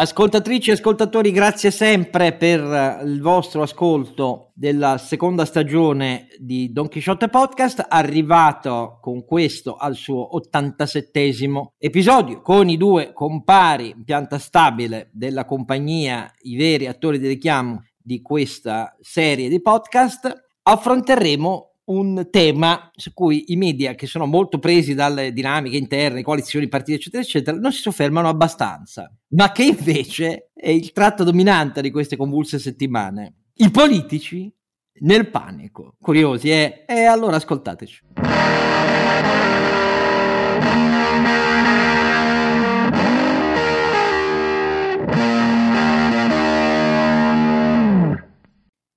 Ascoltatrici e ascoltatori, grazie sempre per eh, il vostro ascolto della seconda stagione di Don Quixote Podcast, arrivato con questo al suo 87 episodio, con i due compari in pianta stabile della compagnia, i veri attori di richiamo di questa serie di podcast, affronteremo un tema su cui i media, che sono molto presi dalle dinamiche interne, coalizioni, partiti, eccetera, eccetera, non si soffermano abbastanza, ma che invece è il tratto dominante di queste convulse settimane. I politici nel panico. Curiosi, eh? E allora ascoltateci.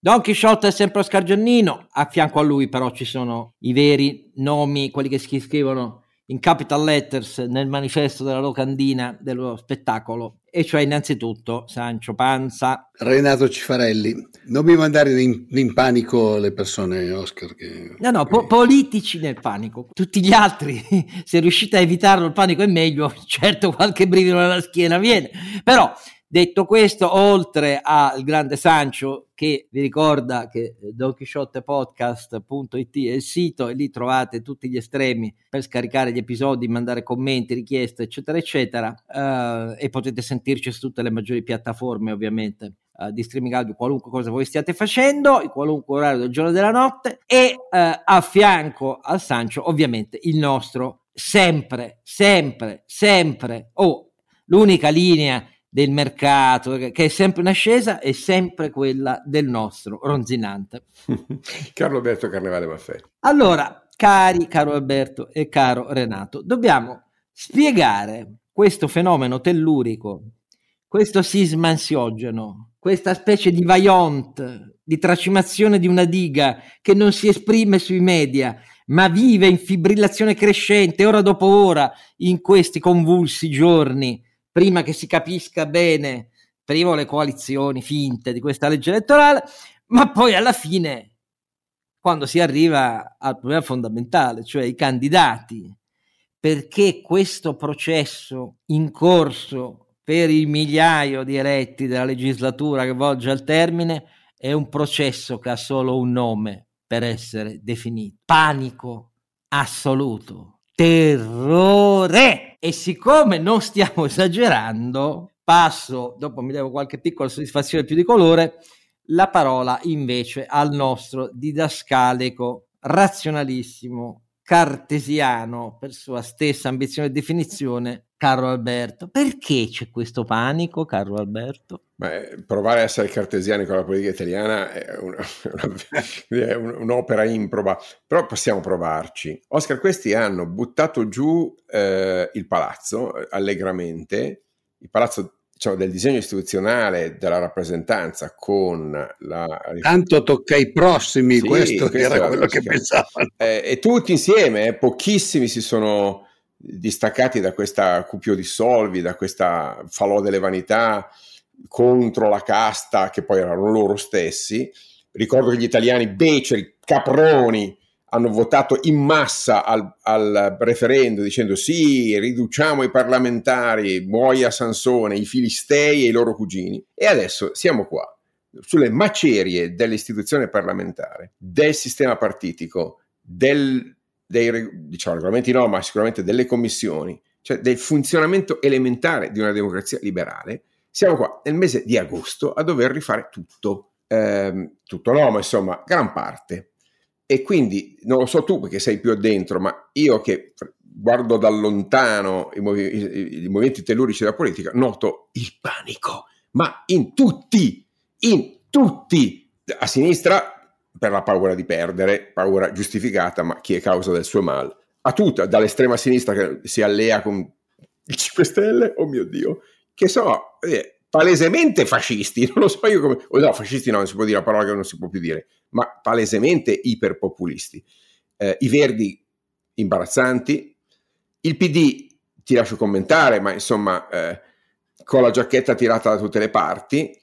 Don Quixote è sempre Oscar Giannino, a fianco a lui però ci sono i veri nomi, quelli che si scrivono in capital letters nel manifesto della locandina dello spettacolo, e cioè innanzitutto Sancio Panza. Renato Cifarelli, non mi mandare in, in panico le persone, Oscar. Che... No, no, po- politici nel panico. Tutti gli altri, se riuscite a evitarlo il panico è meglio, certo qualche brivido nella schiena viene, però Detto questo, oltre al grande Sancho che vi ricorda che donchisciottepodcast.it è il sito e lì trovate tutti gli estremi per scaricare gli episodi, mandare commenti, richieste, eccetera, eccetera, uh, e potete sentirci su tutte le maggiori piattaforme, ovviamente, uh, di streaming audio, qualunque cosa voi stiate facendo, in qualunque orario del giorno e della notte, e uh, a fianco al Sancho, ovviamente, il nostro sempre, sempre, sempre, oh, l'unica linea del mercato, che è sempre in ascesa, è sempre quella del nostro ronzinante. Carlo Alberto Carnevale Maffè. Allora, cari caro Alberto e caro Renato, dobbiamo spiegare questo fenomeno tellurico, questo sisma ansiogeno, questa specie di vaillant, di tracimazione di una diga che non si esprime sui media, ma vive in fibrillazione crescente ora dopo ora in questi convulsi giorni prima che si capisca bene, prima le coalizioni finte di questa legge elettorale, ma poi alla fine, quando si arriva al problema fondamentale, cioè i candidati, perché questo processo in corso per il migliaio di eletti della legislatura che volge al termine è un processo che ha solo un nome per essere definito. Panico assoluto. Terrore! E siccome non stiamo esagerando, passo, dopo mi devo qualche piccola soddisfazione più di colore, la parola invece al nostro didascalico, razionalissimo, cartesiano, per sua stessa ambizione e definizione, caro Alberto. Perché c'è questo panico, caro Alberto? Beh, provare a essere cartesiani con la politica italiana è, una, una, è un'opera improba, però possiamo provarci. Oscar, questi hanno buttato giù eh, il palazzo eh, allegramente, il palazzo diciamo, del disegno istituzionale della rappresentanza con la... Tanto tocca ai prossimi, sì, questo, questo era quello che pensavano. Eh, e tutti insieme, eh, pochissimi si sono distaccati da questa cupio di solvi, da questa falò delle vanità contro la casta che poi erano loro stessi. Ricordo che gli italiani beceri, caproni, hanno votato in massa al, al referendum dicendo sì, riduciamo i parlamentari, muoia Sansone, i filistei e i loro cugini. E adesso siamo qua, sulle macerie dell'istituzione parlamentare, del sistema partitico, del dei diciamo, regolamenti no, ma sicuramente delle commissioni, cioè del funzionamento elementare di una democrazia liberale, siamo qua nel mese di agosto a dover rifare tutto, ehm, tutto no, ma insomma, gran parte. E quindi non lo so tu perché sei più addentro, ma io che guardo da lontano i, movi- i, i movimenti tellurici della politica, noto il panico, ma in tutti, in tutti, a sinistra per la paura di perdere, paura giustificata, ma chi è causa del suo male? A tutta, dall'estrema sinistra che si allea con i 5 Stelle, oh mio Dio, che sono eh, palesemente fascisti, non lo so io come... Oh no, fascisti no, non si può dire la parola che non si può più dire, ma palesemente iperpopulisti. Eh, I Verdi imbarazzanti, il PD ti lascio commentare, ma insomma eh, con la giacchetta tirata da tutte le parti,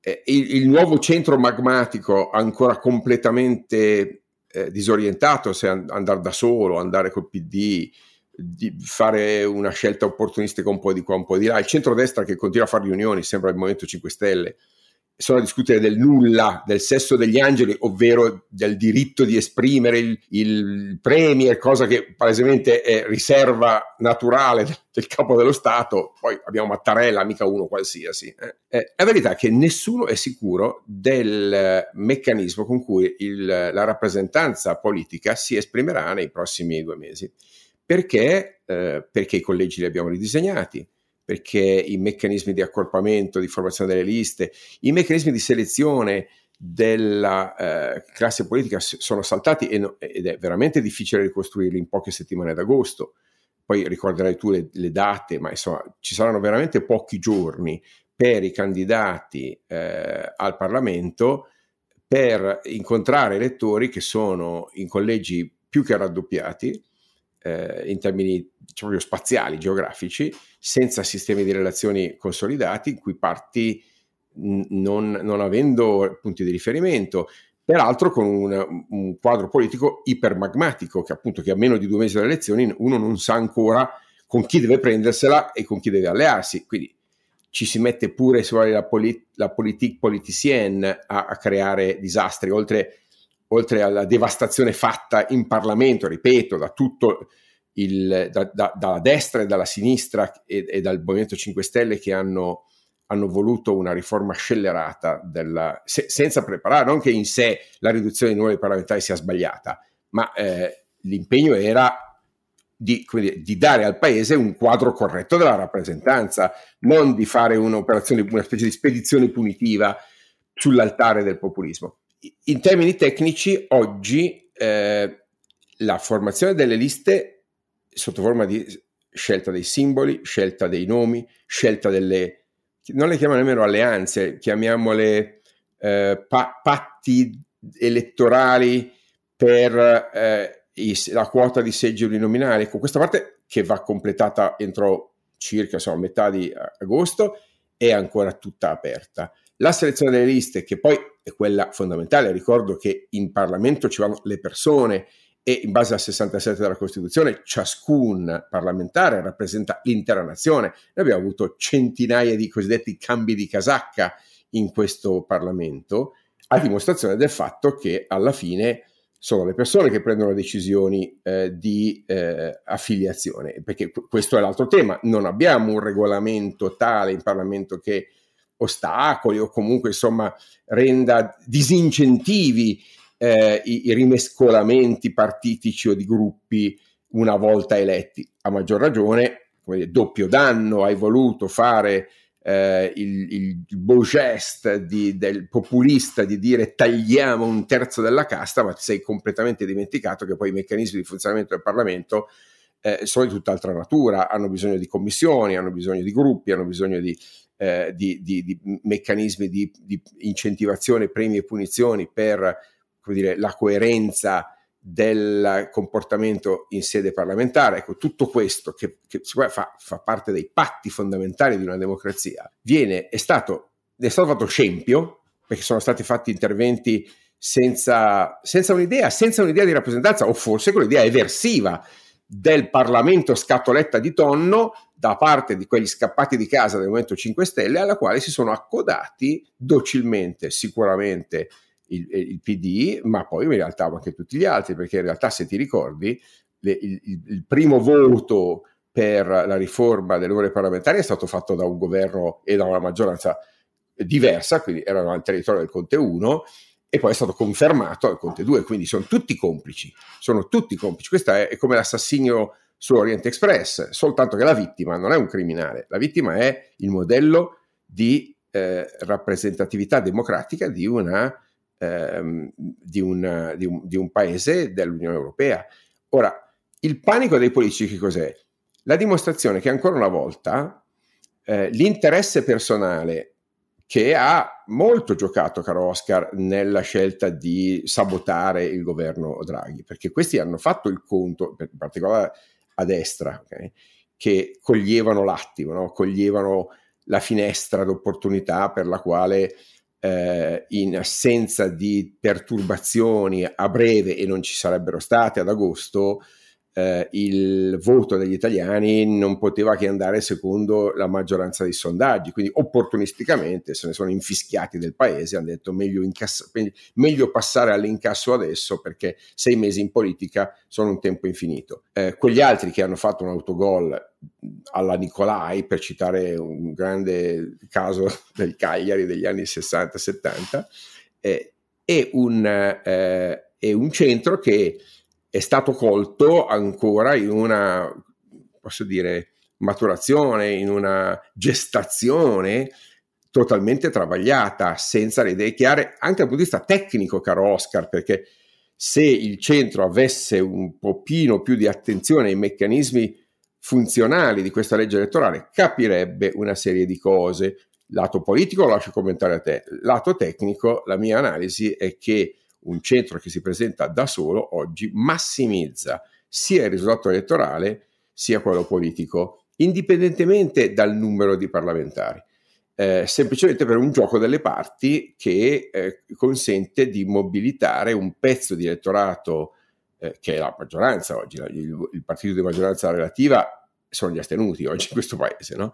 eh, il, il, nuovo centro magmatico ancora completamente eh, disorientato se an- andare da solo, andare col PD, di fare una scelta opportunistica un po' di qua, un po' di là. Il centrodestra che continua a fare riunioni, sembra il Movimento 5 Stelle, sono a discutere del nulla, del sesso degli angeli, ovvero del diritto di esprimere il, il premier, cosa che palesemente è riserva naturale del capo dello Stato. Poi abbiamo Mattarella, mica uno qualsiasi. Eh. Eh, la verità è che nessuno è sicuro del meccanismo con cui il, la rappresentanza politica si esprimerà nei prossimi due mesi. Perché? Eh, perché i collegi li abbiamo ridisegnati, perché i meccanismi di accorpamento, di formazione delle liste, i meccanismi di selezione della eh, classe politica sono saltati no, ed è veramente difficile ricostruirli in poche settimane d'agosto. Poi ricorderai tu le, le date, ma insomma ci saranno veramente pochi giorni per i candidati eh, al Parlamento per incontrare elettori che sono in collegi più che raddoppiati eh, in termini diciamo, spaziali, geografici, senza sistemi di relazioni consolidati, in cui parti non, non avendo punti di riferimento, peraltro con un, un, quadro politico ipermagmatico, che appunto che a meno di due mesi dalle elezioni uno non sa ancora con chi deve prendersela e con chi deve allearsi. Quindi ci si mette pure vuole la, polit- la politique politicienne a, a creare disastri, oltre oltre alla devastazione fatta in Parlamento, ripeto, da tutto il, da, da, dalla destra e dalla sinistra e, e, dal Movimento 5 Stelle che hanno, hanno voluto una riforma scellerata della, se, senza preparare, non che in sé la riduzione dei numeri parlamentari sia sbagliata, ma eh, l'impegno era di, dire, di, dare al paese un quadro corretto della rappresentanza, non di fare un'operazione, una specie di spedizione punitiva sull'altare del populismo in termini tecnici, oggi eh, la formazione delle liste sotto forma di scelta dei simboli, scelta dei nomi, scelta delle, non le chiamiamo nemmeno alleanze, chiamiamole eh, pa- patti elettorali per eh, i, la quota di seggi uninominali. Con questa parte che va completata entro circa insomma, metà di agosto è ancora tutta aperta. La selezione delle liste, che poi è quella fondamentale, ricordo che in Parlamento ci vanno le persone e in base al 67 della Costituzione ciascun parlamentare rappresenta l'intera nazione. Noi abbiamo avuto centinaia di cosiddetti cambi di casacca in questo Parlamento, a dimostrazione del fatto che alla fine sono le persone che prendono decisioni eh, di eh, affiliazione, perché questo è l'altro tema, non abbiamo un regolamento tale in Parlamento che ostacoli o comunque insomma renda disincentivi eh, i, i, rimescolamenti partitici o di gruppi una volta eletti. A maggior ragione, come dire, doppio danno hai voluto fare eh, il, il, beau geste di, del populista di dire tagliamo un terzo della casta, ma ti sei completamente dimenticato che poi i meccanismi di funzionamento del Parlamento eh, sono di tutt'altra natura, hanno bisogno di commissioni, hanno bisogno di gruppi, hanno bisogno di eh, di, di, di, meccanismi di, di, incentivazione, premi e punizioni per dire, la coerenza del comportamento in sede parlamentare. Ecco, tutto questo che, che fa, fa, parte dei patti fondamentali di una democrazia, viene, è stato, è stato fatto scempio, perché sono stati fatti interventi senza, senza un'idea, senza un'idea di rappresentanza, o forse con l'idea eversiva del Parlamento scatoletta di tonno da parte di quegli scappati di casa del Movimento 5 Stelle alla quale si sono accodati docilmente sicuramente il, il PD ma poi in realtà anche tutti gli altri perché in realtà se ti ricordi le, il, il, primo voto per la riforma delle ore parlamentari è stato fatto da un governo e da una maggioranza diversa, quindi erano al territorio del Conte 1 e poi è stato confermato al Conte 2, quindi sono tutti complici, sono tutti complici. Questo è come l'assassinio su Oriente Express, soltanto che la vittima non è un criminale, la vittima è il modello di eh, rappresentatività democratica di, una, ehm, di, una, di, un, di un paese dell'Unione Europea. Ora, il panico dei politici che cos'è? La dimostrazione che ancora una volta eh, l'interesse personale che ha molto giocato, caro Oscar, nella scelta di sabotare il governo Draghi, perché questi hanno fatto il conto, in particolare a destra, okay, che coglievano l'attimo, no? coglievano la finestra d'opportunità per la quale eh, in assenza di perturbazioni a breve, e non ci sarebbero state ad agosto, eh, il voto degli italiani non poteva che andare secondo la maggioranza dei sondaggi, quindi opportunisticamente se ne sono infischiati del paese, hanno detto meglio, incassa- meglio passare all'incasso adesso perché sei mesi in politica sono un tempo infinito. Eh, quegli altri che hanno fatto un autogol alla Nicolai, per citare un grande caso del Cagliari degli anni 60-70, eh, è, un, eh, è un centro che è stato colto ancora in una, posso dire, maturazione, in una gestazione totalmente travagliata, senza le idee chiare, anche dal punto di vista tecnico, caro Oscar, perché se il centro avesse un pochino più di attenzione ai meccanismi funzionali di questa legge elettorale, capirebbe una serie di cose. Lato politico lo lascio commentare a te, lato tecnico la mia analisi è che un centro che si presenta da solo oggi massimizza sia il risultato elettorale sia quello politico, indipendentemente dal numero di parlamentari. Eh, semplicemente per un gioco delle parti che eh, consente di mobilitare un pezzo di elettorato eh, che è la maggioranza oggi, il, il, partito di maggioranza relativa sono gli astenuti oggi in questo paese, no?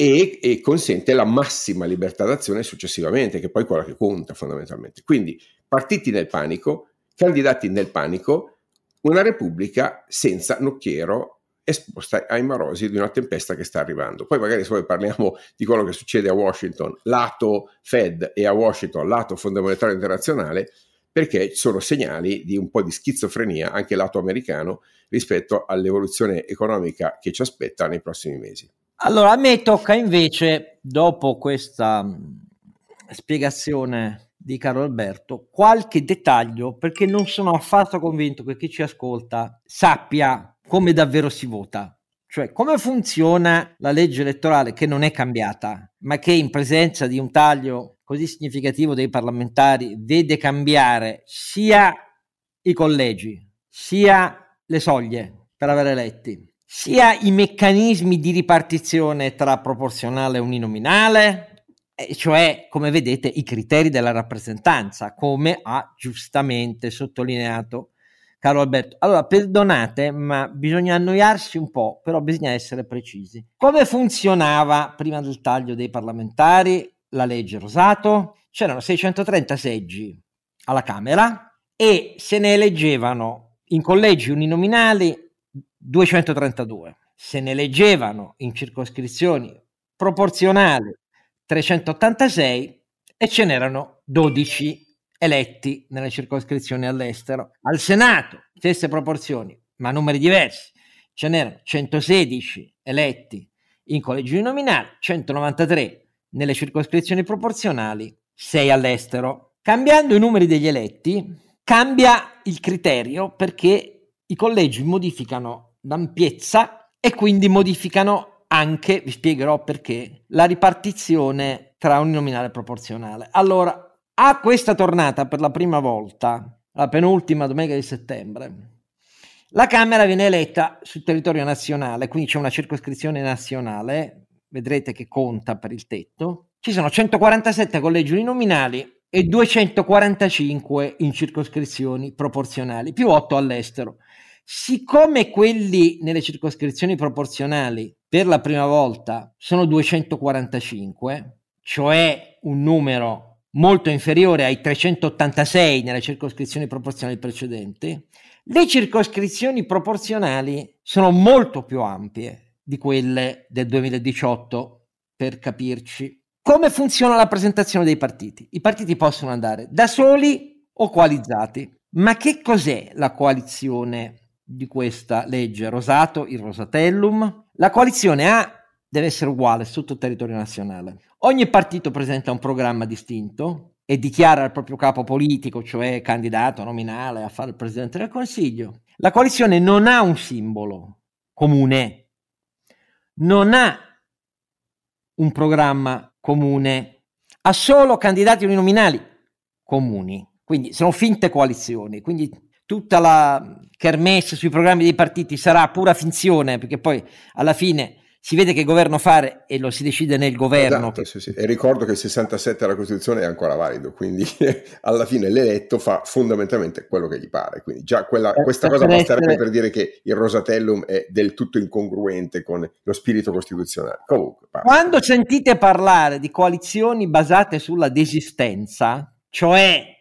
E, e, consente la massima libertà d'azione successivamente, che è poi quella che conta fondamentalmente. Quindi partiti nel panico, candidati nel panico, una repubblica senza nocchiero esposta ai marosi di una tempesta che sta arrivando. Poi magari se poi parliamo di quello che succede a Washington, lato Fed e a Washington, lato Fondo Monetario Internazionale, perché sono segnali di un po' di schizofrenia anche lato americano rispetto all'evoluzione economica che ci aspetta nei prossimi mesi. Allora, a me tocca invece, dopo questa mm, spiegazione di caro Alberto, qualche dettaglio perché non sono affatto convinto che chi ci ascolta sappia come davvero si vota. Cioè, come funziona la legge elettorale che non è cambiata, ma che in presenza di un taglio così significativo dei parlamentari vede cambiare sia i collegi, sia le soglie per avere eletti, sia i meccanismi di ripartizione tra proporzionale e uninominale, cioè, come vedete, i criteri della rappresentanza, come ha giustamente sottolineato caro Alberto. Allora, perdonate, ma bisogna annoiarsi un po', però bisogna essere precisi. Come funzionava prima del taglio dei parlamentari la legge Rosato? C'erano 630 seggi alla Camera e se ne eleggevano in collegi uninominali 232. Se ne eleggevano in circoscrizioni proporzionali 386 e ce n'erano 12 eletti nelle circoscrizioni all'estero. Al Senato, stesse proporzioni, ma numeri diversi. Ce n'erano 116 eletti in collegi nominali, 193 nelle circoscrizioni proporzionali, 6 all'estero. Cambiando i numeri degli eletti, cambia il criterio perché i collegi modificano l'ampiezza e quindi modificano anche, vi spiegherò perché, la ripartizione tra uninominale e proporzionale. Allora, a questa tornata per la prima volta, la penultima domenica di settembre, la Camera viene eletta sul territorio nazionale, quindi c'è una circoscrizione nazionale, vedrete che conta per il tetto. Ci sono 147 collegi uninominali e 245 in circoscrizioni proporzionali, più 8 all'estero. Siccome quelli nelle circoscrizioni proporzionali per la prima volta sono 245, cioè un numero molto inferiore ai 386 nelle circoscrizioni proporzionali precedenti, le circoscrizioni proporzionali sono molto più ampie di quelle del 2018, per capirci. Come funziona la presentazione dei partiti? I partiti possono andare da soli o coalizzati. Ma che cos'è la coalizione di questa legge Rosato, il Rosatellum. La coalizione A deve essere uguale su tutto il territorio nazionale. Ogni partito presenta un programma distinto e dichiara il proprio capo politico, cioè candidato nominale a fare il presidente del Consiglio. La coalizione non ha un simbolo comune, non ha un programma comune, ha solo candidati uninominali comuni. Quindi sono finte coalizioni, quindi tutta la kermesse sui programmi dei partiti sarà pura finzione, perché poi alla fine si vede che governo fare e lo si decide nel governo. Esatto, sì, sì. E ricordo che il 67 della Costituzione è ancora valido, quindi alla fine l'eletto fa fondamentalmente quello che gli pare. Quindi già quella, eh, questa cosa basterebbe essere... per dire che il Rosatellum è del tutto incongruente con lo spirito costituzionale. Comunque, Quando sentite parlare di coalizioni basate sulla desistenza, cioè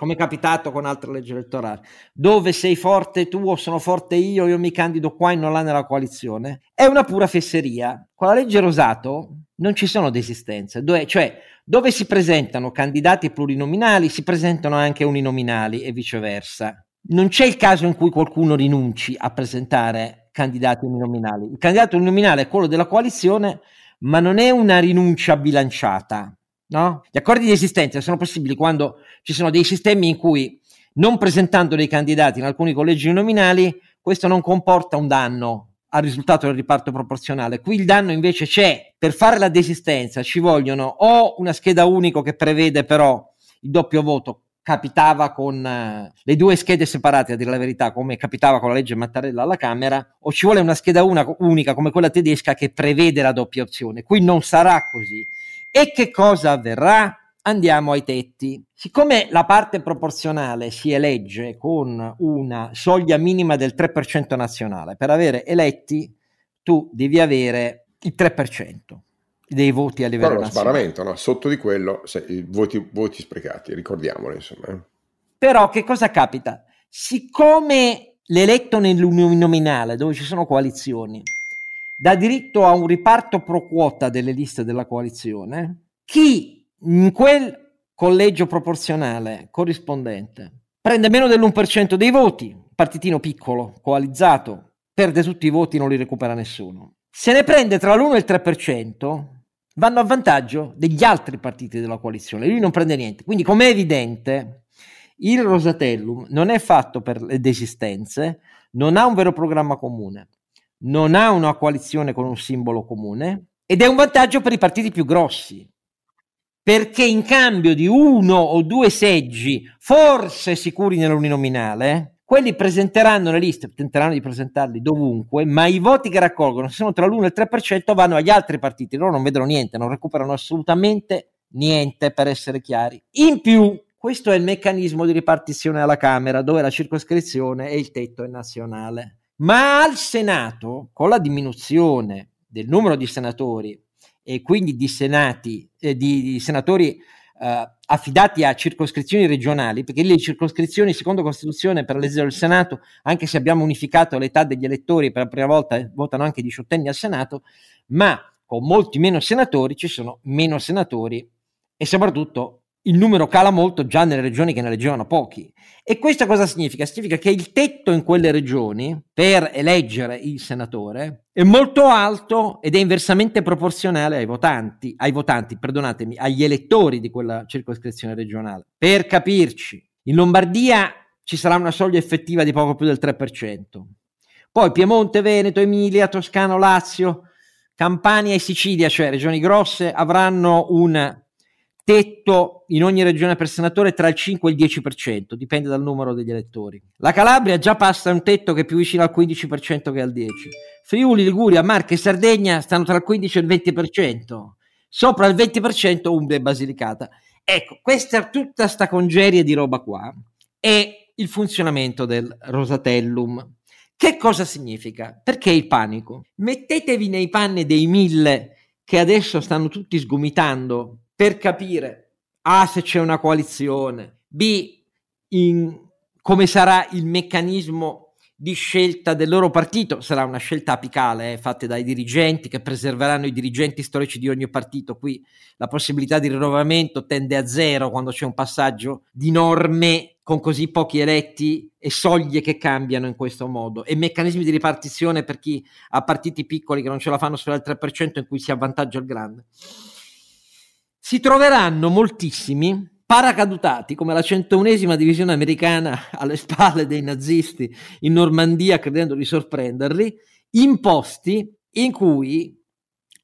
come è capitato con altre leggi elettorali, dove sei forte tu o sono forte io, io mi candido qua e non là nella coalizione, è una pura fesseria. Con la legge Rosato non ci sono desistenze, dove, cioè dove si presentano candidati plurinominali si presentano anche uninominali e viceversa. Non c'è il caso in cui qualcuno rinunci a presentare candidati uninominali. Il candidato uninominale è quello della coalizione, ma non è una rinuncia bilanciata No? Gli accordi di esistenza sono possibili quando ci sono dei sistemi in cui, non presentando dei candidati in alcuni collegi nominali, questo non comporta un danno al risultato del riparto proporzionale. Qui il danno invece c'è. Per fare la desistenza ci vogliono o una scheda unico che prevede però il doppio voto, capitava con uh, le due schede separate, a dire la verità, come capitava con la legge Mattarella alla Camera, o ci vuole una scheda una, unica come quella tedesca che prevede la doppia opzione. Qui non sarà così. E che cosa avverrà? Andiamo ai tetti. Siccome la parte proporzionale si elegge con una soglia minima del 3% nazionale, per avere eletti tu devi avere il 3% dei voti a livello Però nazionale. sparamento, no? sotto di quello, se, voti, voti sprecati, ricordiamolo insomma. Eh. Però che cosa capita? Siccome l'eletto nell'uninominale, dove ci sono coalizioni, dà diritto a un riparto pro quota delle liste della coalizione, chi in quel collegio proporzionale corrispondente prende meno dell'1% dei voti, partitino piccolo, coalizzato, perde tutti i voti, non li recupera nessuno. Se ne prende tra l'1 e il 3%, vanno a vantaggio degli altri partiti della coalizione, lui non prende niente. Quindi, come è evidente, il Rosatellum non è fatto per le desistenze, non ha un vero programma comune, non ha una coalizione con un simbolo comune ed è un vantaggio per i partiti più grossi, perché in cambio di uno o due seggi, forse sicuri nell'uninominale, quelli presenteranno le liste, tenteranno di presentarli dovunque, ma i voti che raccolgono, se sono tra l'1 e il 3%, vanno agli altri partiti, loro non vedono niente, non recuperano assolutamente niente, per essere chiari. In più, questo è il meccanismo di ripartizione alla Camera, dove la circoscrizione e il tetto è nazionale. Ma al Senato, con la diminuzione del numero di senatori e quindi di, senati, eh, di, di senatori eh, affidati a circoscrizioni regionali, perché le circoscrizioni, secondo Costituzione, per l'esercizio del Senato, anche se abbiamo unificato l'età degli elettori per la prima volta, eh, votano anche i diciottenni al Senato, ma con molti meno senatori ci sono meno senatori e soprattutto il numero cala molto già nelle regioni che ne eleggevano pochi. E questo cosa significa? Significa che il tetto in quelle regioni per eleggere il senatore è molto alto ed è inversamente proporzionale ai votanti, ai votanti, perdonatemi, agli elettori di quella circoscrizione regionale. Per capirci, in Lombardia ci sarà una soglia effettiva di poco più del 3%. Poi Piemonte, Veneto, Emilia, Toscano, Lazio, Campania e Sicilia, cioè regioni grosse, avranno un tetto in ogni regione per senatore tra il 5 e il 10%, dipende dal numero degli elettori. La Calabria già passa un tetto che è più vicino al 15% che al 10%. Friuli, Liguria, Marche e Sardegna stanno tra il 15 e il 20%. Sopra il 20% Umbria e Basilicata. Ecco, questa tutta sta congerie di roba qua è il funzionamento del Rosatellum. Che cosa significa? Perché il panico? Mettetevi nei panni dei mille che adesso stanno tutti sgomitando per capire A se c'è una coalizione, B in, come sarà il meccanismo di scelta del loro partito, sarà una scelta apicale eh, fatta dai dirigenti che preserveranno i dirigenti storici di ogni partito, qui la possibilità di rinnovamento tende a zero quando c'è un passaggio di norme con così pochi eletti e soglie che cambiano in questo modo. E meccanismi di ripartizione per chi ha partiti piccoli che non ce la fanno solo al 3% in cui si avvantaggia il grande si troveranno moltissimi paracadutati come la centounesima divisione americana alle spalle dei nazisti in Normandia credendo di sorprenderli, in posti in cui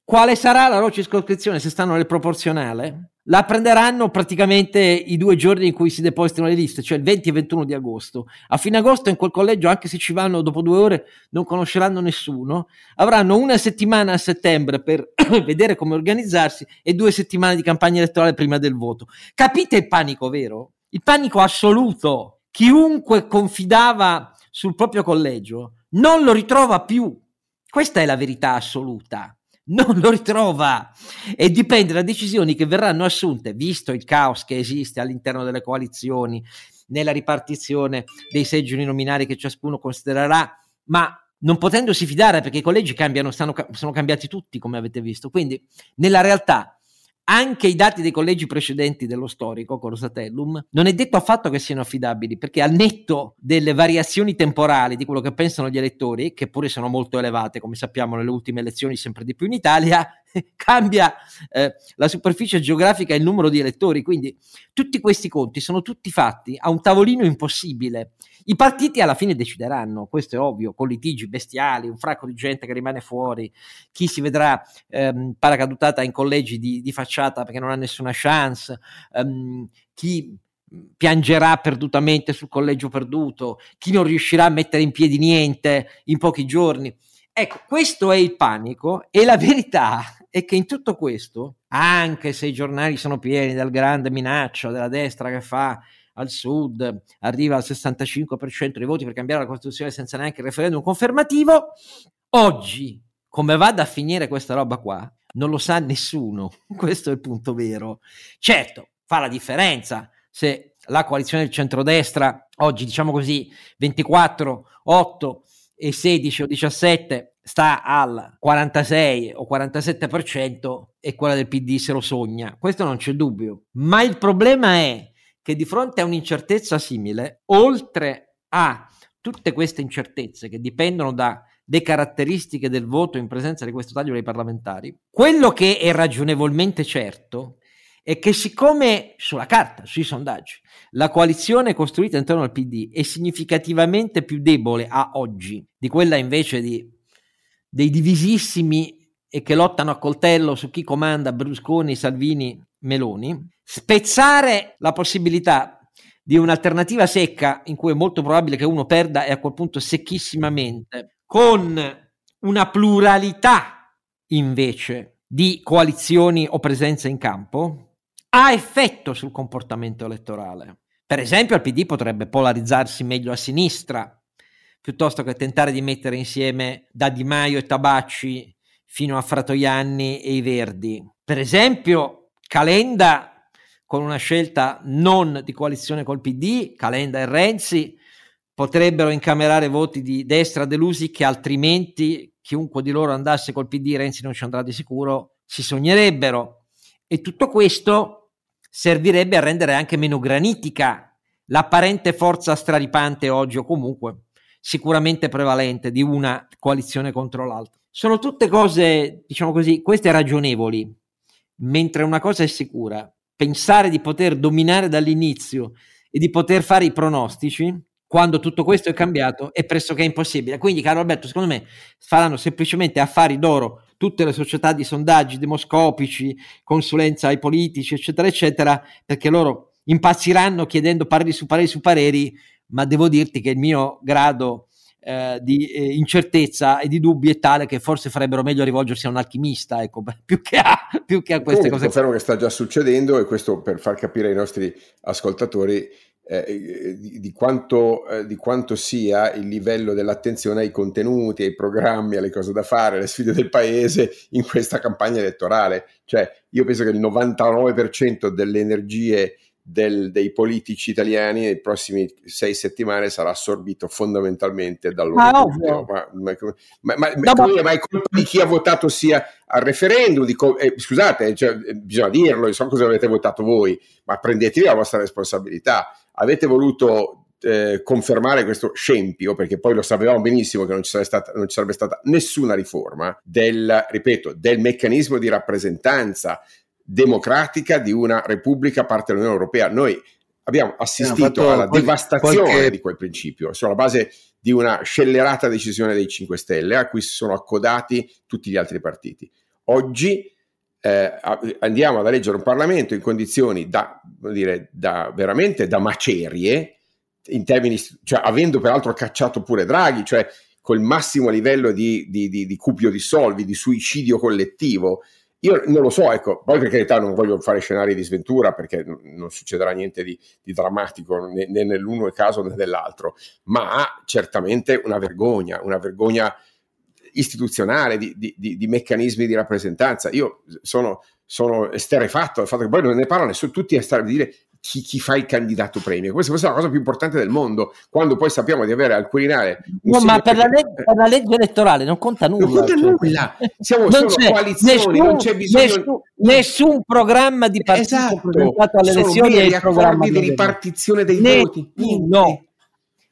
Quale sarà la loro circoscrizione se stanno nel proporzionale? La prenderanno praticamente i due giorni in cui si depositano le liste, cioè il 20 e 21 di agosto. A fine agosto in quel collegio, anche se ci vanno dopo due ore, non conosceranno nessuno. Avranno una settimana a settembre per vedere come organizzarsi e due settimane di campagna elettorale prima del voto. Capite il panico, vero? Il panico assoluto. Chiunque confidava sul proprio collegio non lo ritrova più. Questa è la verità assoluta non lo ritrova e dipende da decisioni che verranno assunte, visto il caos che esiste all'interno delle coalizioni, nella ripartizione dei seggi uninominali che ciascuno considererà, ma non potendosi fidare perché i collegi cambiano, stanno, sono cambiati tutti, come avete visto. Quindi, nella realtà, anche i dati dei collegi precedenti dello storico Corsatellum non è detto affatto che siano affidabili, perché al netto delle variazioni temporali di quello che pensano gli elettori, che pure sono molto elevate, come sappiamo nelle ultime elezioni sempre di più in Italia, cambia eh, la superficie geografica e il numero di elettori, quindi tutti questi conti sono tutti fatti a un tavolino impossibile. I partiti alla fine decideranno, questo è ovvio, con litigi bestiali, un fracco di gente che rimane fuori, chi si vedrà ehm, paracadutata in collegi di, di, facciata perché non ha nessuna chance, ehm, chi piangerà perdutamente sul collegio perduto, chi non riuscirà a mettere in piedi niente in pochi giorni. Ecco, questo è il panico e la verità è che in tutto questo, anche se i giornali sono pieni del grande minaccio della destra che fa al sud, arriva al 65% dei voti per cambiare la Costituzione senza neanche il referendum confermativo, oggi, come vada a finire questa roba qua, non lo sa nessuno, questo è il punto vero. Certo, fa la differenza se la coalizione del centrodestra oggi, diciamo così, 24, 8 e 16 o 17 sta al 46 o 47% e quella del PD se lo sogna. Questo non c'è dubbio. Ma il problema è che di fronte a un'incertezza simile, oltre a tutte queste incertezze che dipendono da le caratteristiche del voto in presenza di questo taglio dei parlamentari, quello che è ragionevolmente certo è che siccome sulla carta, sui sondaggi, la coalizione costruita intorno al PD è significativamente più debole a oggi di quella invece di dei divisissimi e che lottano a coltello su chi comanda Berlusconi, Salvini, Meloni, spezzare la possibilità di un'alternativa secca in cui è molto probabile che uno perda e a quel punto secchissimamente, con una pluralità invece di coalizioni o presenze in campo, ha effetto sul comportamento elettorale. Per esempio, il PD potrebbe polarizzarsi meglio a sinistra, piuttosto che tentare di mettere insieme da Di Maio e Tabacci fino a Fratoianni e i Verdi. Per esempio, Calenda con una scelta non di coalizione col PD, Calenda e Renzi potrebbero incamerare voti di destra delusi che altrimenti chiunque di loro andasse col PD, Renzi non ci andrà di sicuro, si sognerebbero. E tutto questo servirebbe a rendere anche meno granitica l'apparente forza straripante oggi o comunque sicuramente prevalente di una coalizione contro l'altra. Sono tutte cose, diciamo così, queste ragionevoli, mentre una cosa è sicura, pensare di poter dominare dall'inizio e di poter fare i pronostici, quando tutto questo è cambiato, è pressoché impossibile. Quindi, caro Alberto, secondo me faranno semplicemente affari d'oro tutte le società di sondaggi demoscopici, consulenza ai politici, eccetera, eccetera, perché loro impazziranno chiedendo pareri su pareri su pareri ma devo dirti che il mio grado eh, di eh, incertezza e di dubbi è tale che forse farebbero meglio rivolgersi a un alchimista, ecco, più che a, più che a queste Comunque, cose. Confermo che sta già succedendo e questo per far capire ai nostri ascoltatori eh, eh, di, di, quanto, eh, di, quanto, sia il livello dell'attenzione ai contenuti, ai programmi, alle cose da fare, alle sfide del paese in questa campagna elettorale. Cioè, io penso che il 99% delle energie del, dei politici italiani nei prossimi sei settimane sarà assorbito fondamentalmente dal loro ah, ma, ma, ma, ma, no, ma, è colpa di chi ha votato sia al referendum? Co- eh, scusate cioè, eh, bisogna dirlo so cosa avete votato voi? Ma prendetevi la vostra responsabilità avete voluto eh, confermare questo scempio, perché poi lo sapevamo benissimo che non ci, stata, non ci, sarebbe stata nessuna riforma del, ripeto, del meccanismo di rappresentanza democratica di una repubblica parte dell'Unione Europea. Noi abbiamo assistito alla qualche, devastazione qualche... di quel principio sulla base di una scellerata decisione dei 5 Stelle a cui si sono accodati tutti gli altri partiti. oggi eh, andiamo ad eleggere un Parlamento in condizioni da, dire, da veramente da macerie, in termini, cioè avendo peraltro cacciato pure Draghi, cioè col massimo livello di, di, di, di cupio di soldi, di suicidio collettivo. Io non lo so, ecco, poi per carità non voglio fare scenari di sventura perché non succederà niente di, di drammatico né, né, nell'uno caso né nell'altro, ma certamente una vergogna, una vergogna istituzionale, di, di, di, di meccanismi di rappresentanza. Io sono, sono esterefatto dal fatto che poi non ne parlano nessuno, tutti a stare a dire chi, chi, fa il candidato premio. Questa, questa è la cosa più importante del mondo, quando poi sappiamo di avere al Quirinale... No, ma per la, leg- per la, legge elettorale non conta nulla. Non conta cioè. nulla. Siamo non c'è, coalizioni, nessun, non c'è bisogno... Nessun, nessun programma di partito esatto. presentato alle elezioni è il programma di ripartizione dei ne, voti. No,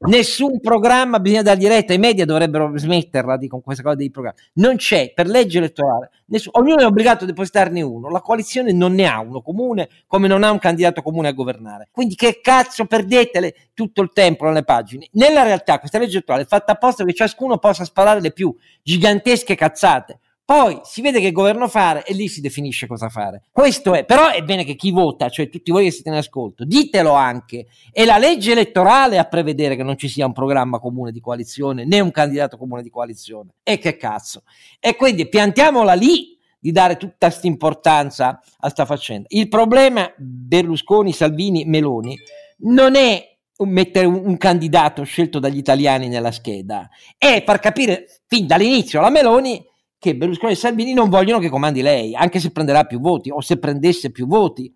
Nessun programma bisogna dargli retta, i media dovrebbero smetterla di, con questa cosa dei programmi. Non c'è per legge elettorale, nessun, ognuno è obbligato a depositarne uno, la coalizione non ne ha uno comune, come non ha un candidato comune a governare. Quindi che cazzo perdetele tutto il tempo nelle pagine? Nella realtà questa legge elettorale è fatta apposta che ciascuno possa sparare le più gigantesche cazzate poi si vede che governo fare e lì si definisce cosa fare. Questo è, però è bene che chi vota, cioè tutti voi che siete in ascolto, ditelo anche. È la legge elettorale a prevedere che non ci sia un programma comune di coalizione né un candidato comune di coalizione. E che cazzo. E quindi piantiamola lì di dare tutta questa importanza a sta faccenda. Il problema Berlusconi, Salvini, Meloni non è mettere un, candidato scelto dagli italiani nella scheda, è far capire fin dall'inizio alla Meloni che Berlusconi e Salvini non vogliono che comandi lei, anche se prenderà più voti o se prendesse più voti,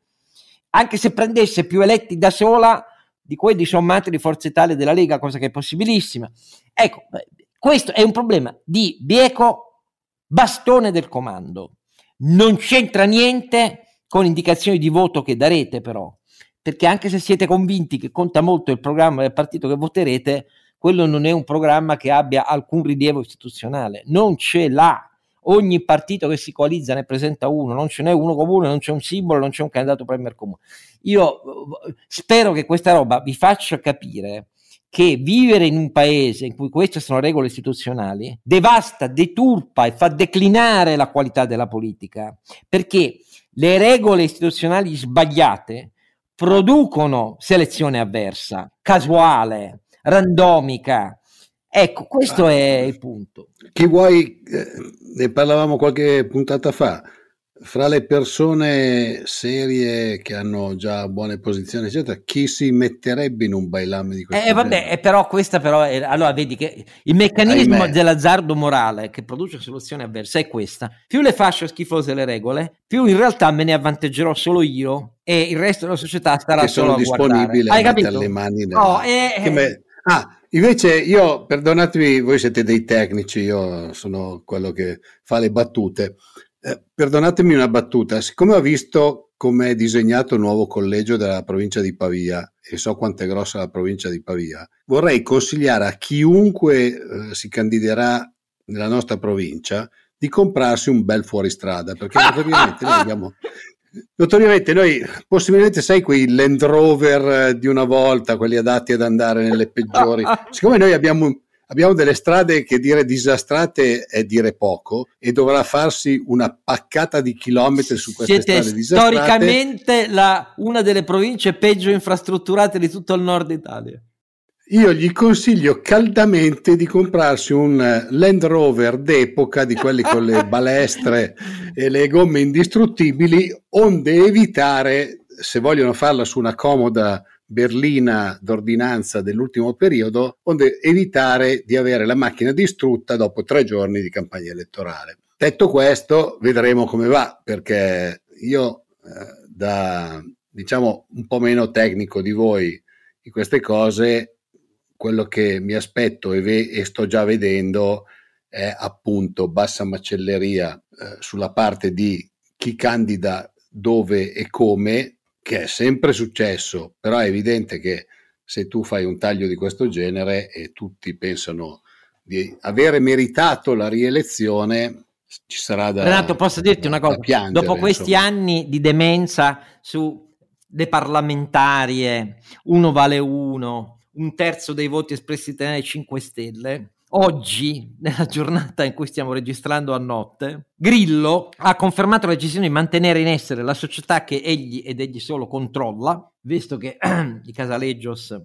anche se prendesse più eletti da sola di quelli sommati di Forza Italia della Lega, cosa che è possibilissima. Ecco, questo è un problema di bieco bastone del comando. Non c'entra niente con indicazioni di voto che darete, però, perché anche se siete convinti che conta molto il programma del partito che voterete, quello non è un programma che abbia alcun rilievo istituzionale, non ce l'ha ogni partito che si coalizza ne presenta uno, non ce n'è uno comune, non c'è un simbolo, non c'è un candidato premier comune. Io spero che questa roba vi faccia capire che vivere in un paese in cui queste sono regole istituzionali devasta, deturpa e fa declinare la qualità della politica, perché le regole istituzionali sbagliate producono selezione avversa, casuale, randomica, Ecco, questo ah, è il punto. Chi vuoi, eh, ne parlavamo qualche puntata fa, fra le persone serie che hanno già buone posizioni, eccetera, chi si metterebbe in un bailame di questo eh, vabbè, eh, però questa però è, allora vedi che il meccanismo Ahimè. dell'azzardo morale che produce soluzioni avverse è questa. Più le faccio schifose le regole, più in realtà me ne avvantaggerò solo io e il resto della società starà che solo sono disponibili a guardare. alle mani. Nella... No, eh, me... Ah, Invece io, perdonatemi, voi siete dei tecnici, io sono quello che fa le battute. Eh, perdonatemi una battuta, siccome ho visto come è disegnato il nuovo collegio della provincia di Pavia e so quanto è grossa la provincia di Pavia, vorrei consigliare a chiunque eh, si candiderà nella nostra provincia di comprarsi un bel fuoristrada, perché ovviamente noi abbiamo Notoriamente noi possibilmente sai quei Land Rover eh, di una volta, quelli adatti ad andare nelle peggiori. Siccome noi abbiamo, abbiamo delle strade che dire disastrate è dire poco e dovrà farsi una paccata di chilometri su queste Siete strade disastrate. Storicamente la, una delle province peggio infrastrutturate di tutto il nord Italia. Io gli consiglio caldamente di comprarsi un eh, Land Rover d'epoca, di quelli con le balestre e le gomme indistruttibili, onde evitare, se vogliono farla su una comoda berlina d'ordinanza dell'ultimo periodo, onde evitare di avere la macchina distrutta dopo tre giorni di campagna elettorale. Detto questo, vedremo come va, perché io eh, da diciamo un po' meno tecnico di voi di queste cose quello che mi aspetto e, ve- e sto già vedendo è appunto bassa macelleria eh, sulla parte di chi candida dove e come, che è sempre successo, però è evidente che se tu fai un taglio di questo genere e tutti pensano di avere meritato la rielezione, ci sarà da Renato, posso dirti una cosa? Piangere, Dopo questi insomma. anni di demenza su le parlamentarie, uno vale uno, un terzo dei voti espressi dai 5 Stelle, oggi, nella giornata in cui stiamo registrando a notte, Grillo ha confermato la decisione di mantenere in essere la società che egli ed egli solo controlla, visto che i Casaleggios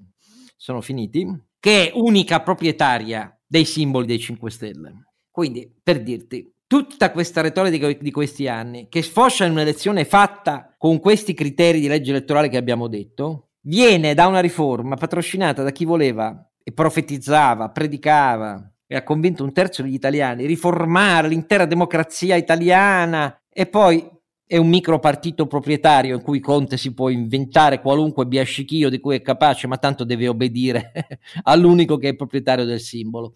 sono finiti, che è unica proprietaria dei simboli dei 5 Stelle. Quindi, per dirti, tutta questa retorica di questi anni, che sfoscia in un'elezione fatta con questi criteri di legge elettorale che abbiamo detto, viene da una riforma patrocinata da chi voleva e profetizzava, predicava e ha convinto un terzo degli italiani riformare l'intera democrazia italiana e poi è un micro partito proprietario in cui Conte si può inventare qualunque biascichio di cui è capace, ma tanto deve obbedire all'unico che è proprietario del simbolo.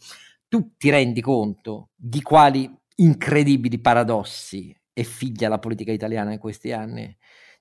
Tu ti rendi conto di quali incredibili paradossi è figlia la politica italiana in questi anni?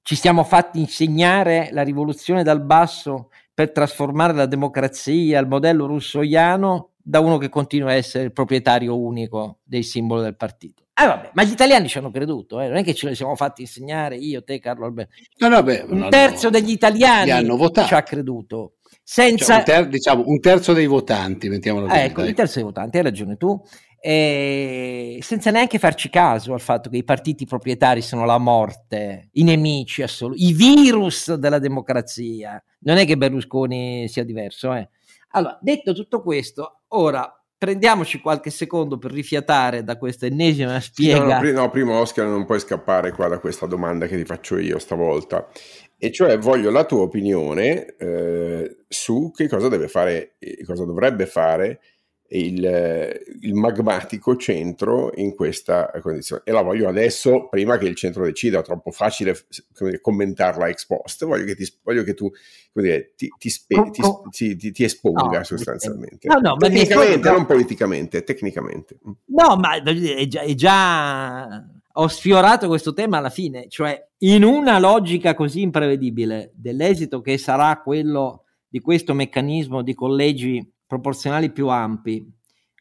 Ci siamo fatti insegnare la rivoluzione dal basso per trasformare la democrazia, il modello russoiano, da uno che continua a essere il proprietario unico del simbolo del partito. Eh vabbè, ma gli italiani ci hanno creduto, eh? non è che ce li siamo fatti insegnare io, te, Carlo Alberto. No, no, beh, un terzo degli italiani ci ha creduto. Senza... Cioè, un, ter- diciamo, un terzo dei votanti, mettiamolo così. ecco, dai. un terzo dei votanti, hai ragione tu eh, senza neanche farci caso al fatto che i partiti proprietari sono la morte, i nemici assoluti, i virus della democrazia. Non è che Berlusconi sia diverso. Eh. Allora, detto tutto questo, ora prendiamoci qualche secondo per rifiatare da questa ennesima spiega. No, no, no, prima Oscar non puoi scappare qua da questa domanda che ti faccio io stavolta. E cioè voglio la tua opinione eh, su che cosa deve fare, cosa dovrebbe fare il, il, magmatico centro in questa condizione. E la voglio adesso prima che il centro decida, è troppo facile dire, commentarla ex post, voglio che, ti, voglio che tu dire, ti, ti, spe, ti, ti, esponga no, sostanzialmente. No, no, tecnicamente, non politicamente, tecnicamente. No, ma è già, è già ho sfiorato questo tema alla fine, cioè in una logica così imprevedibile dell'esito che sarà quello di questo meccanismo di collegi proporzionali più ampi,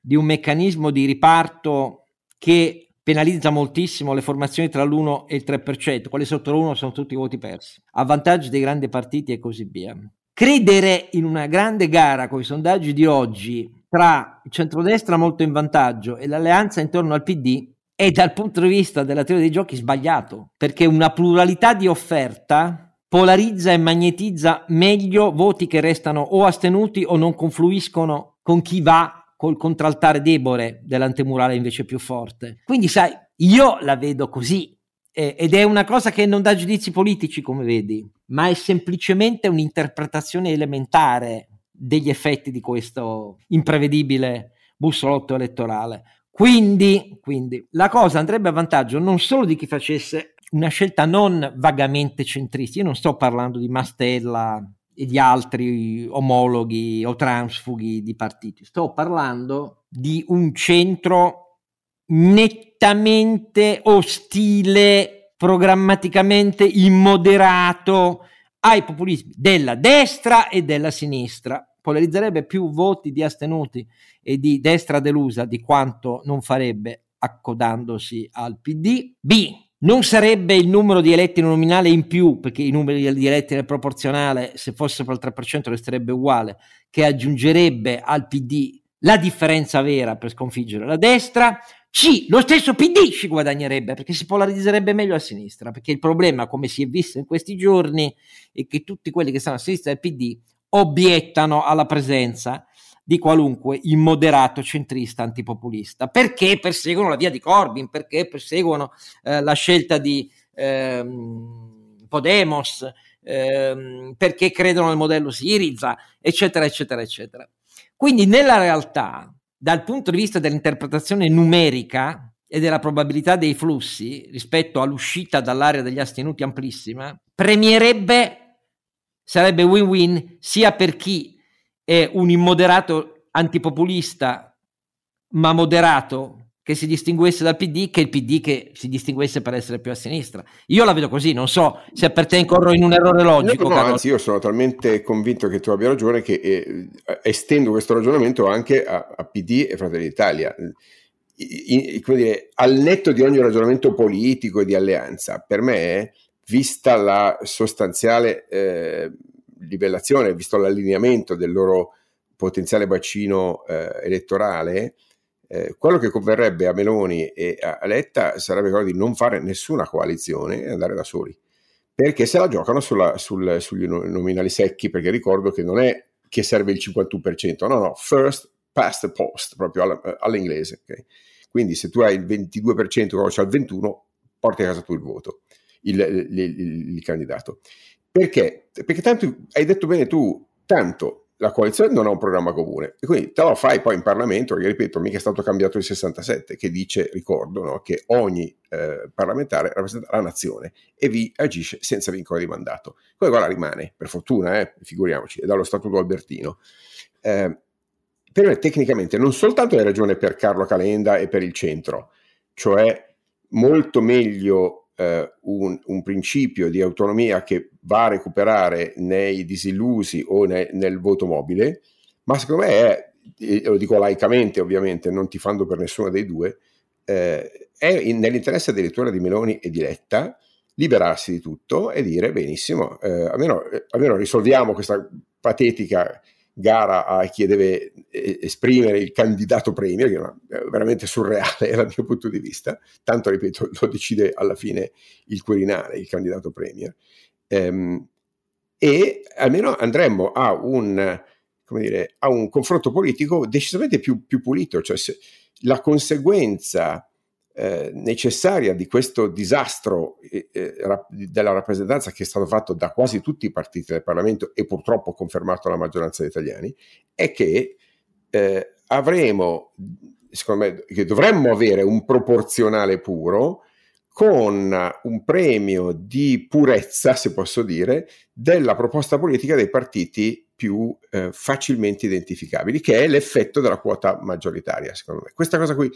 di un meccanismo di riparto che penalizza moltissimo le formazioni tra l'1 e il 3%, quelli sotto l'1 sono tutti voti persi, a vantaggio dei grandi partiti e così via. Credere in una grande gara con i sondaggi di oggi tra il centrodestra molto in vantaggio e l'alleanza intorno al PD è dal punto di vista della teoria dei giochi sbagliato, perché una pluralità di offerta polarizza e magnetizza meglio voti che restano o astenuti o non confluiscono con chi va col contraltare debole dell'antemurale invece più forte. Quindi sai, io la vedo così ed è una cosa che non dà giudizi politici come vedi, ma è semplicemente un'interpretazione elementare degli effetti di questo imprevedibile bussolotto elettorale. Quindi, quindi la cosa andrebbe a vantaggio non solo di chi facesse una scelta non vagamente centrista. Io non sto parlando di Mastella e di altri omologhi o transfughi di partiti, sto parlando di un centro nettamente ostile, programmaticamente immoderato ai populismi della destra e della sinistra. Polarizzerebbe più voti di astenuti e di destra delusa di quanto non farebbe accodandosi al PD. B non sarebbe il numero di eletti nominale in più, perché i numeri di eletti nel proporzionale, se fosse per il 3%, resterebbe uguale, che aggiungerebbe al PD la differenza vera per sconfiggere la destra. C, lo stesso PD ci guadagnerebbe perché si polarizzerebbe meglio a sinistra, perché il problema, come si è visto in questi giorni, è che tutti quelli che stanno a sinistra del PD obiettano alla presenza di qualunque immoderato centrista antipopulista, perché perseguono la via di Corbyn, perché perseguono eh, la scelta di ehm, Podemos, ehm, perché credono nel modello Siriza, eccetera, eccetera, eccetera. Quindi nella realtà, dal punto di vista dell'interpretazione numerica e della probabilità dei flussi rispetto all'uscita dall'area degli astenuti amplissima, premierebbe, sarebbe win-win sia per chi è un immoderato antipopulista, ma moderato, che si distinguesse dal PD che il PD che si distinguesse per essere più a sinistra. Io la vedo così, non so se per te incorro in un errore logico. No, no, anzi, io sono talmente convinto che tu abbia ragione che eh, estendo questo ragionamento anche a, a PD e Fratelli d'Italia. I, i, dire, al netto di ogni ragionamento politico e di alleanza, per me, vista la sostanziale eh, livellazione, visto l'allineamento del loro, potenziale bacino eh, elettorale, eh, quello che converrebbe a Meloni e a Letta sarebbe quello di non fare nessuna coalizione e andare da soli, perché se la giocano sulla, sul, sugli nominali secchi, perché ricordo che non è che serve il 51%, no, no, first past the post, proprio alla, all'inglese. Okay? Quindi se tu hai il 22%, quello c'è il 21%, porti a casa tu il voto, il, il, il, il candidato. Perché? Perché tanto hai detto bene tu, tanto la coalizione non ha un programma comune e quindi te lo fai poi in Parlamento, che ripeto, mica è stato cambiato il 67, che dice, ricordo, no, che ogni eh, parlamentare rappresenta la nazione e vi agisce senza vincolo di mandato. Poi quella rimane, per fortuna, eh, figuriamoci, è dallo Statuto Albertino. Eh, per me tecnicamente non soltanto hai ragione per Carlo Calenda e per il centro, cioè molto meglio eh, un, un, principio di autonomia che va a recuperare nei disillusi o ne, nel voto mobile, ma secondo me è, lo dico laicamente ovviamente, non ti tifando per nessuno dei due, eh, è in, nell'interesse addirittura di Meloni e di Letta liberarsi di tutto e dire benissimo, eh, almeno, eh, almeno risolviamo questa patetica gara a chi deve eh, esprimere il candidato premier, che è veramente surreale dal mio punto di vista, tanto ripeto, lo decide alla fine il Quirinale, il candidato premier, ehm, e almeno andremmo a un, dire, a un confronto politico decisamente più, più pulito, cioè la conseguenza eh, necessaria di questo disastro eh, eh, rap- della rappresentanza che è stato fatto da quasi tutti i partiti del Parlamento e purtroppo confermato dalla maggioranza degli italiani, è che eh, avremo, secondo me, che dovremmo avere un proporzionale puro con un premio di purezza, se posso dire, della proposta politica dei partiti più eh, facilmente identificabili, che è l'effetto della quota maggioritaria, secondo me. Questa cosa qui,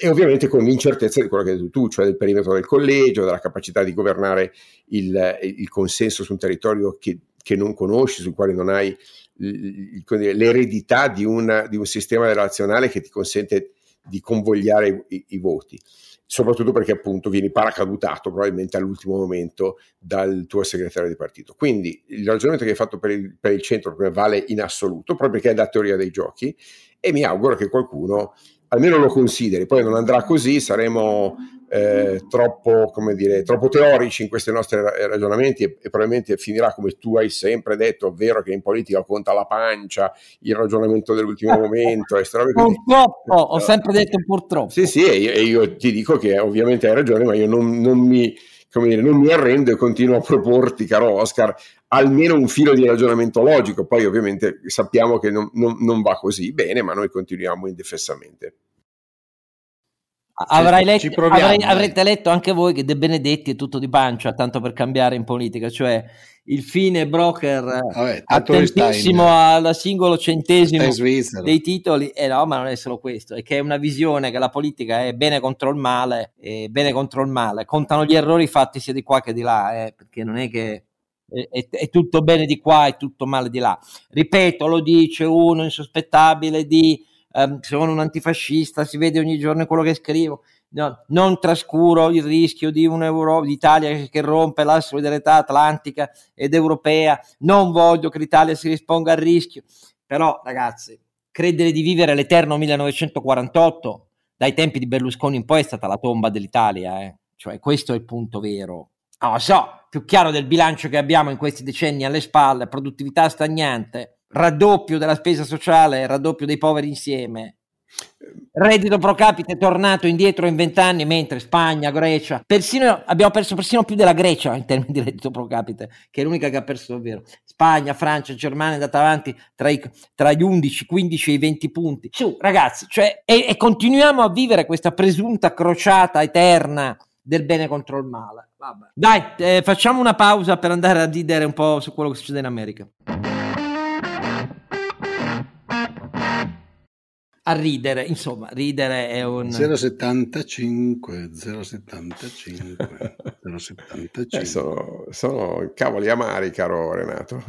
e ovviamente con l'incertezza di quello che hai detto tu, cioè del perimetro del collegio, della capacità di governare il, il consenso su un territorio che, che, non conosci, sul quale non hai l'eredità di, una, di un sistema relazionale che ti consente di convogliare i, i voti soprattutto perché appunto vieni paracadutato probabilmente all'ultimo momento dal tuo segretario di partito. Quindi il ragionamento che hai fatto per il, per il centro vale in assoluto, proprio perché è la teoria dei giochi e mi auguro che qualcuno almeno lo consideri, poi non andrà così, saremo eh, troppo, come dire, troppo teorici in questi nostri ragionamenti e, e, probabilmente finirà come tu hai sempre detto, ovvero che in politica conta la pancia, il ragionamento dell'ultimo momento. purtroppo, ho sempre detto purtroppo. Sì, sì, e io, e io, ti dico che ovviamente hai ragione, ma io non, non mi... Dire, non mi arrendo e continuo a proporti, caro Oscar, almeno un filo di ragionamento logico. Poi ovviamente sappiamo che non, non, non va così bene, ma noi continuiamo indefessamente. Avrai let- avrai, avrete letto anche voi che De Benedetti è tutto di pancia, tanto per cambiare in politica, cioè il fine broker Vabbè, attentissimo al singolo centesimo dei titoli, e eh no, ma non è solo questo, è che è una visione che la politica è bene contro il male, e bene contro il male, contano gli errori fatti sia di qua che di là, eh, perché non è che è, è, è, tutto bene di qua e tutto male di là. Ripeto, lo dice uno insospettabile di um, sono un antifascista, si vede ogni giorno quello che scrivo. No, non trascuro il rischio di un'Europa, d'Italia che rompe la solidarietà atlantica ed europea. Non voglio che l'Italia si risponda al rischio. Però, ragazzi, credere di vivere l'eterno 1948 dai tempi di Berlusconi in poi è stata la tomba dell'Italia. Eh? Cioè, questo è il punto vero. Non lo so, più chiaro del bilancio che abbiamo in questi decenni alle spalle, produttività stagnante, raddoppio della spesa sociale, raddoppio dei poveri insieme. Reddito pro capite è tornato indietro in vent'anni, mentre Spagna, Grecia, persino, abbiamo perso persino più della Grecia in termini di reddito pro capite, che è l'unica che ha perso davvero. Spagna, Francia, Germania è andata avanti tra, i, tra gli 11, 15 e i 20 punti. Su, ragazzi, cioè, e, e continuiamo a vivere questa presunta crociata eterna del bene contro il male. Vabbè. Dai, eh, facciamo una pausa per andare a ridere un po' su quello che succede in America. A ridere, insomma, ridere è un 075 075 075 eh, sono, sono cavoli amari, caro Renato.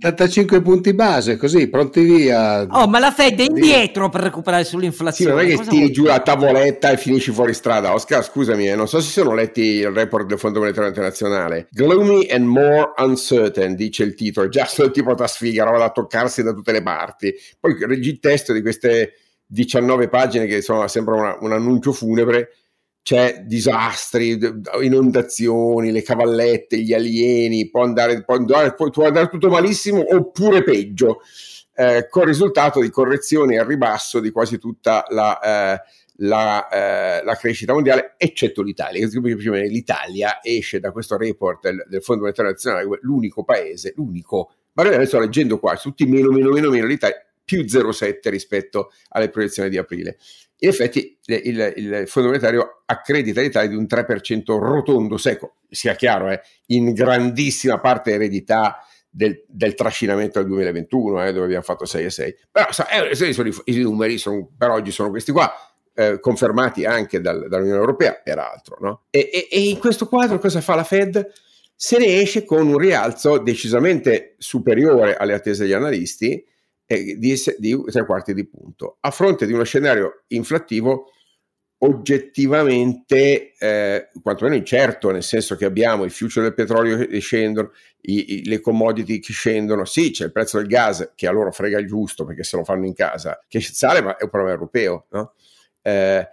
75 punti base, così, pronti via. Oh, ma la Fed è indietro per recuperare sull'inflazione. Sì, non è che tiri giù la tavoletta e finisci fuori strada. Oscar, scusami, eh, non so se sono letti il report del Fondo Monetario Internazionale. Gloomy and more uncertain, dice il titolo. Già solo tipo da sfiga, roba da toccarsi da tutte le parti. Poi leggi il testo di queste 19 pagine che insomma sembra una, un annuncio funebre c'è disastri, inondazioni, le cavallette, gli alieni, può andare, può andare, può andare tutto malissimo oppure peggio, eh, con il risultato di correzioni al ribasso di quasi tutta la, eh, la, eh, la crescita mondiale, eccetto l'Italia. L'Italia esce da questo report del, Fondo Monetario Nazionale, l'unico paese, l'unico, ma adesso sto leggendo qua, tutti meno, meno, meno, meno, l'Italia più 0,7 rispetto alle proiezioni di aprile. In effetti il, il Fondo Monetario accredita l'Italia di un 3% rotondo secco, sia chiaro, eh, in grandissima parte eredità del, del, trascinamento del 2021, eh, dove abbiamo fatto 6 e 6. Però sa, eh, sono i, i, numeri sono, per oggi sono questi qua, eh, confermati anche dal, dall'Unione Europea, peraltro. No? E, e, e, in questo quadro cosa fa la Fed? Se ne esce con un rialzo decisamente superiore alle attese degli analisti, di, di tre quarti di punto, a fronte di uno scenario inflattivo oggettivamente eh, quantomeno incerto, nel senso che abbiamo i future del petrolio che scendono, i, i, le commodity che scendono, sì c'è il prezzo del gas che a loro frega il giusto perché se lo fanno in casa, che sale ma è un problema europeo, no? eh,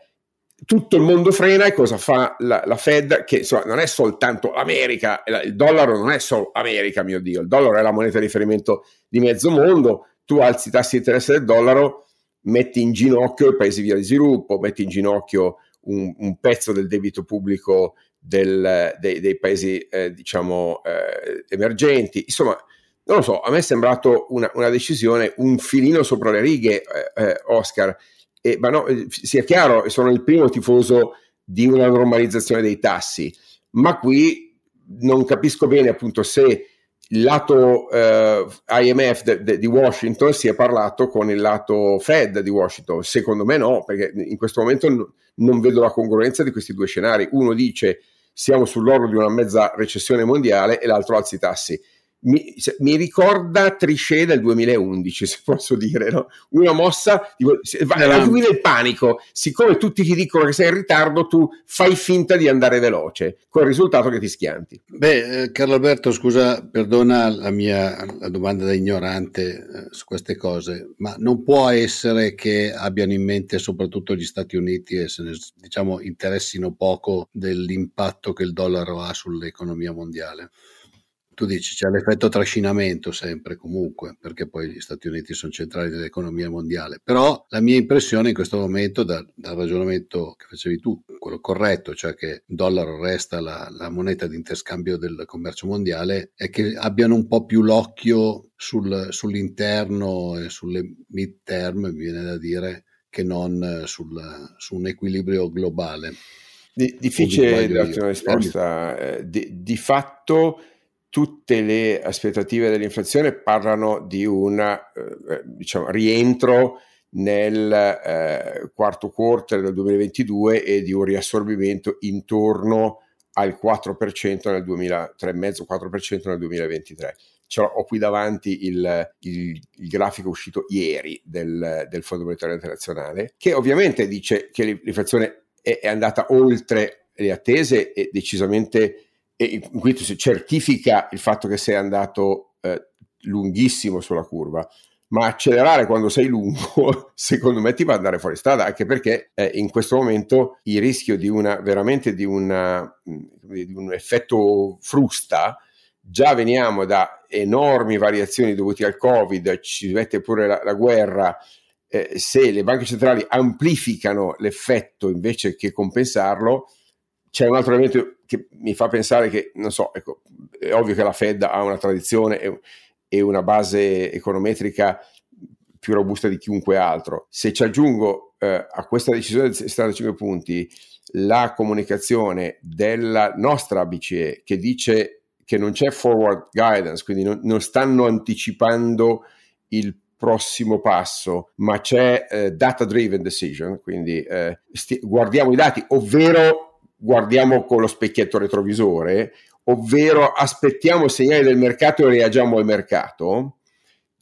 tutto il mondo frena e cosa fa la, la Fed? Che insomma, non è soltanto l'America, il dollaro non è solo America, mio Dio, il dollaro è la moneta di riferimento di mezzo mondo, tu alzi i tassi di interesse del dollaro, metti in ginocchio i paesi via di sviluppo, metti in ginocchio un, un pezzo del debito pubblico del, dei, dei, paesi eh, diciamo eh, emergenti. Insomma, non lo so, a me è sembrato una, una decisione un filino sopra le righe, eh, eh Oscar. E, ma no, eh, sia chiaro, sono il primo tifoso di una normalizzazione dei tassi, ma qui non capisco bene appunto se il lato eh, IMF de, de, di Washington si è parlato con il lato Fed di Washington. Secondo me no, perché in questo momento n- non vedo la congruenza di questi due scenari. Uno dice siamo sull'orlo di una mezza recessione mondiale e l'altro alzi i tassi mi, mi, ricorda Trichet del 2011, se posso dire, no? una mossa, tipo, va a lui il panico, siccome tutti ti dicono che sei in ritardo, tu fai finta di andare veloce, con il risultato che ti schianti. Beh, eh, Carlo Alberto, scusa, perdona la mia la domanda da ignorante eh, su queste cose, ma non può essere che abbiano in mente soprattutto gli Stati Uniti e se ne diciamo interessino poco dell'impatto che il dollaro ha sull'economia mondiale. Tu dici c'è l'effetto trascinamento sempre comunque, perché poi gli Stati Uniti sono centrali dell'economia mondiale, però la mia impressione in questo momento dal, dal ragionamento che facevi tu, quello corretto, cioè che il dollaro resta la, la, moneta di interscambio del commercio mondiale, è che abbiano un po' più l'occhio sul, sull'interno e sulle mid-term, mi viene da dire, che non sul, su un equilibrio globale. Di, difficile darti una risposta. Eh, di, di fatto tutte le aspettative dell'inflazione parlano di un eh, diciamo, rientro nel eh, quarto quarter del 2022 e di un riassorbimento intorno al 4% nel 2000, 3,5-4% nel 2023. Cioè, ho qui davanti il, il, il grafico uscito ieri del, del, Fondo Monetario Internazionale, che ovviamente dice che l'inflazione è, è andata oltre le attese e decisamente e qui si certifica il fatto che sei andato eh, lunghissimo sulla curva, ma accelerare quando sei lungo, secondo me ti fa andare fuori strada, anche perché eh, in questo momento il rischio di una veramente di, una, di un effetto frusta, già veniamo da enormi variazioni dovute al Covid, ci mette pure la, la guerra. Eh, se le banche centrali amplificano l'effetto invece che compensarlo, c'è un altro elemento che mi fa pensare che, non so, ecco, è ovvio che la Fed ha una tradizione e, e una base econometrica più robusta di chiunque altro. Se ci aggiungo eh, a questa decisione di 75 punti la comunicazione della nostra BCE che dice che non c'è forward guidance, quindi non, non stanno anticipando il prossimo passo, ma c'è eh, data driven decision, quindi eh, sti- guardiamo i dati, ovvero guardiamo con lo specchietto retrovisore, ovvero aspettiamo segnali del mercato e reagiamo al mercato,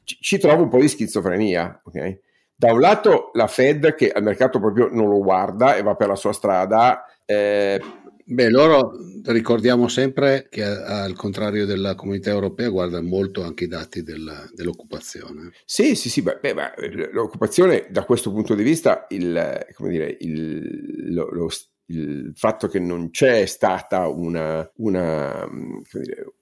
ci, ci trovo un po' di schizofrenia. Okay? Da un lato la Fed che al mercato proprio non lo guarda e va per la sua strada. Eh, Beh, loro ricordiamo sempre che al contrario della comunità europea guardano molto anche i dati della, dell'occupazione. Sì, sì, sì, beh, beh, l'occupazione da questo punto di vista, il, dire, il, lo, lo, il, fatto che non c'è stata una, una dire,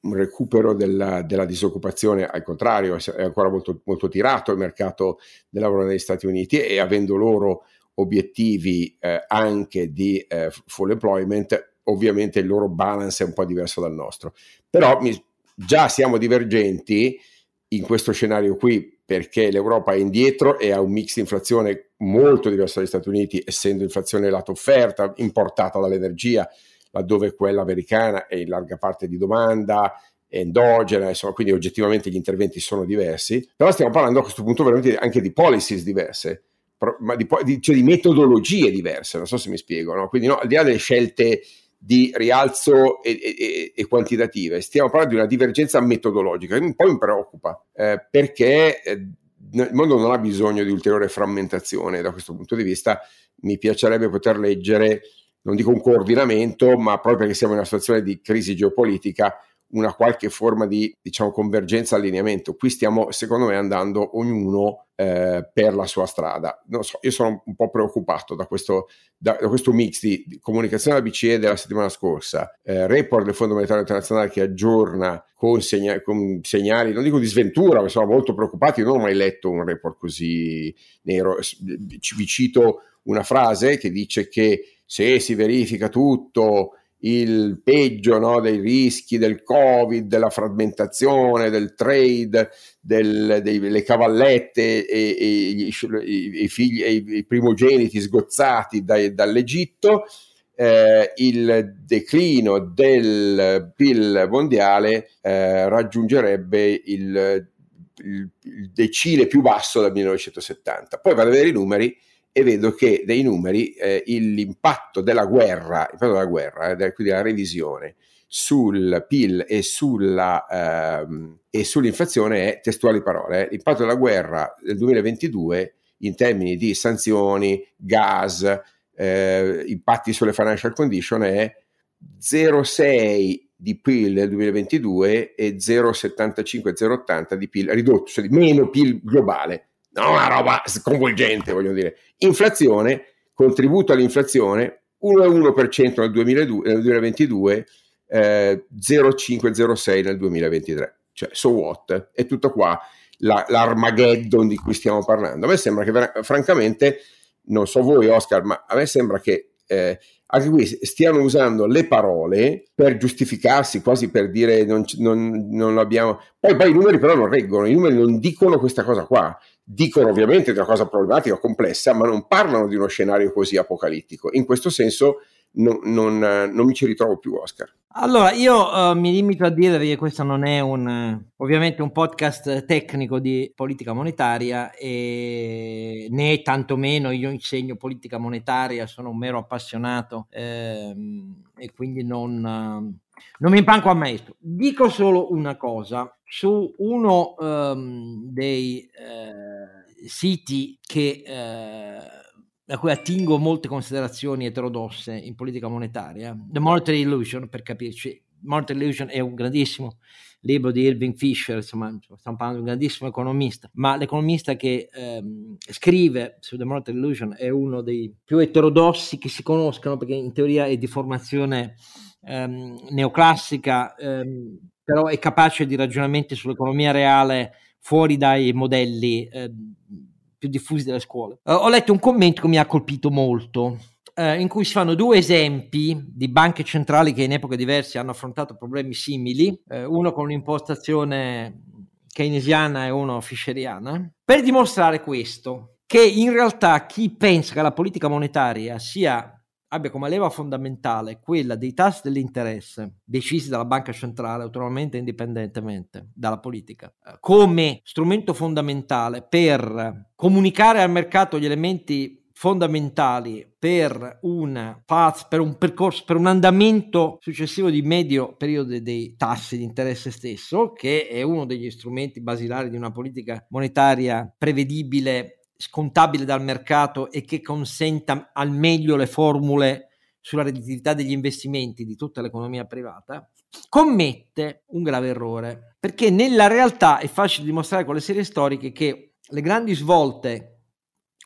un recupero della, della, disoccupazione, al contrario, è ancora molto, molto tirato il mercato del lavoro negli Stati Uniti e avendo loro obiettivi eh, anche di eh, full employment, ovviamente il loro balance è un po' diverso dal nostro. Però mi, già siamo divergenti in questo scenario qui perché l'Europa è indietro e ha un mix di inflazione molto diverso dagli Stati Uniti, essendo inflazione lato offerta, importata dall'energia, laddove quella americana è in larga parte di domanda, endogena, insomma, quindi oggettivamente gli interventi sono diversi. Però stiamo parlando a questo punto veramente anche di policies diverse ma di, cioè di, metodologie diverse, non so se mi spiego, no? quindi no, al di là delle scelte di rialzo e, e, e, quantitative, stiamo parlando di una divergenza metodologica. Che un po' mi preoccupa eh, perché eh, il mondo non ha bisogno di ulteriore frammentazione. Da questo punto di vista, mi piacerebbe poter leggere, non dico un coordinamento, ma proprio perché siamo in una situazione di crisi geopolitica, una qualche forma di diciamo, convergenza, allineamento. Qui stiamo, secondo me, andando ognuno eh, per la sua strada. Non so, io sono un po' preoccupato da questo, da, da questo mix di, di, comunicazione della BCE della settimana scorsa, eh, report del Fondo Monetario Internazionale che aggiorna con, segna, con, segnali, non dico di sventura, ma sono molto preoccupati. Non ho mai letto un report così nero. Vi cito una frase che dice che se si verifica tutto il peggio no, dei rischi del covid, della frammentazione, del trade, del, delle cavallette e, e, i, i, figli, e i primogeniti sgozzati dai, dall'Egitto, eh, il declino del PIL mondiale eh, raggiungerebbe il, il, il decile più basso dal 1970. Poi vado a vedere i numeri e vedo che dei numeri eh, l'impatto della guerra, della guerra, eh, quindi la revisione sul PIL e, sulla, ehm, e sull'inflazione è testuali parole. Eh. L'impatto della guerra del 2022 in termini di sanzioni, gas, eh, impatti sulle financial condition è 0,6 di PIL nel 2022 e 0,75-0,80 di PIL ridotto, cioè di meno PIL globale no, una roba sconvolgente, voglio dire. Inflazione, contributo all'inflazione 1,1% nel, 2002, nel 2022, eh, 0,5-0,6 nel 2023. Cioè, so what? È tutto qua la, l'Armageddon di cui stiamo parlando. A me sembra che, francamente, non so voi Oscar, ma a me sembra che eh, anche qui stiano usando le parole per giustificarsi, quasi per dire non, non, non l'abbiamo. Poi, poi i numeri però non reggono, i numeri non dicono questa cosa qua dicono ovviamente di una cosa problematica, complessa, ma non parlano di uno scenario così apocalittico. In questo senso non, non, non mi ci ritrovo più, Oscar. Allora, io uh, mi limito a dire che questo non è un, ovviamente un podcast tecnico di politica monetaria e né tantomeno io insegno politica monetaria, sono un mero appassionato ehm, e quindi non, non mi impanco a maestro. Dico solo una cosa, su uno um, dei eh, siti che, eh, da cui attingo molte considerazioni eterodosse in politica monetaria, The Monetary Illusion, per capirci, Monetary Illusion è un grandissimo libro di Irving Fisher, insomma, stiamo parlando di un grandissimo economista, ma l'economista che ehm, scrive su The Monetary Illusion è uno dei più eterodossi che si conoscano, perché in teoria è di formazione ehm, neoclassica, ehm, però è capace di ragionamenti sull'economia reale fuori dai modelli eh, più diffusi delle scuole. Uh, ho letto un commento che mi ha colpito molto, uh, in cui si fanno due esempi di banche centrali che in epoche diverse hanno affrontato problemi simili, uh, uno con un'impostazione keynesiana e uno fischeriana, per dimostrare questo, che in realtà chi pensa che la politica monetaria sia abbia come leva fondamentale quella dei tassi dell'interesse decisi dalla banca centrale autonomamente e indipendentemente dalla politica, eh, come strumento fondamentale per comunicare al mercato gli elementi fondamentali per un path, per un percorso, per un andamento successivo di medio periodo dei tassi di interesse stesso, che è uno degli strumenti basilari di una politica monetaria prevedibile, scontabile dal mercato e che consenta al meglio le formule sulla redditività degli investimenti di tutta l'economia privata, commette un grave errore, perché nella realtà è facile dimostrare con le serie storiche che le grandi svolte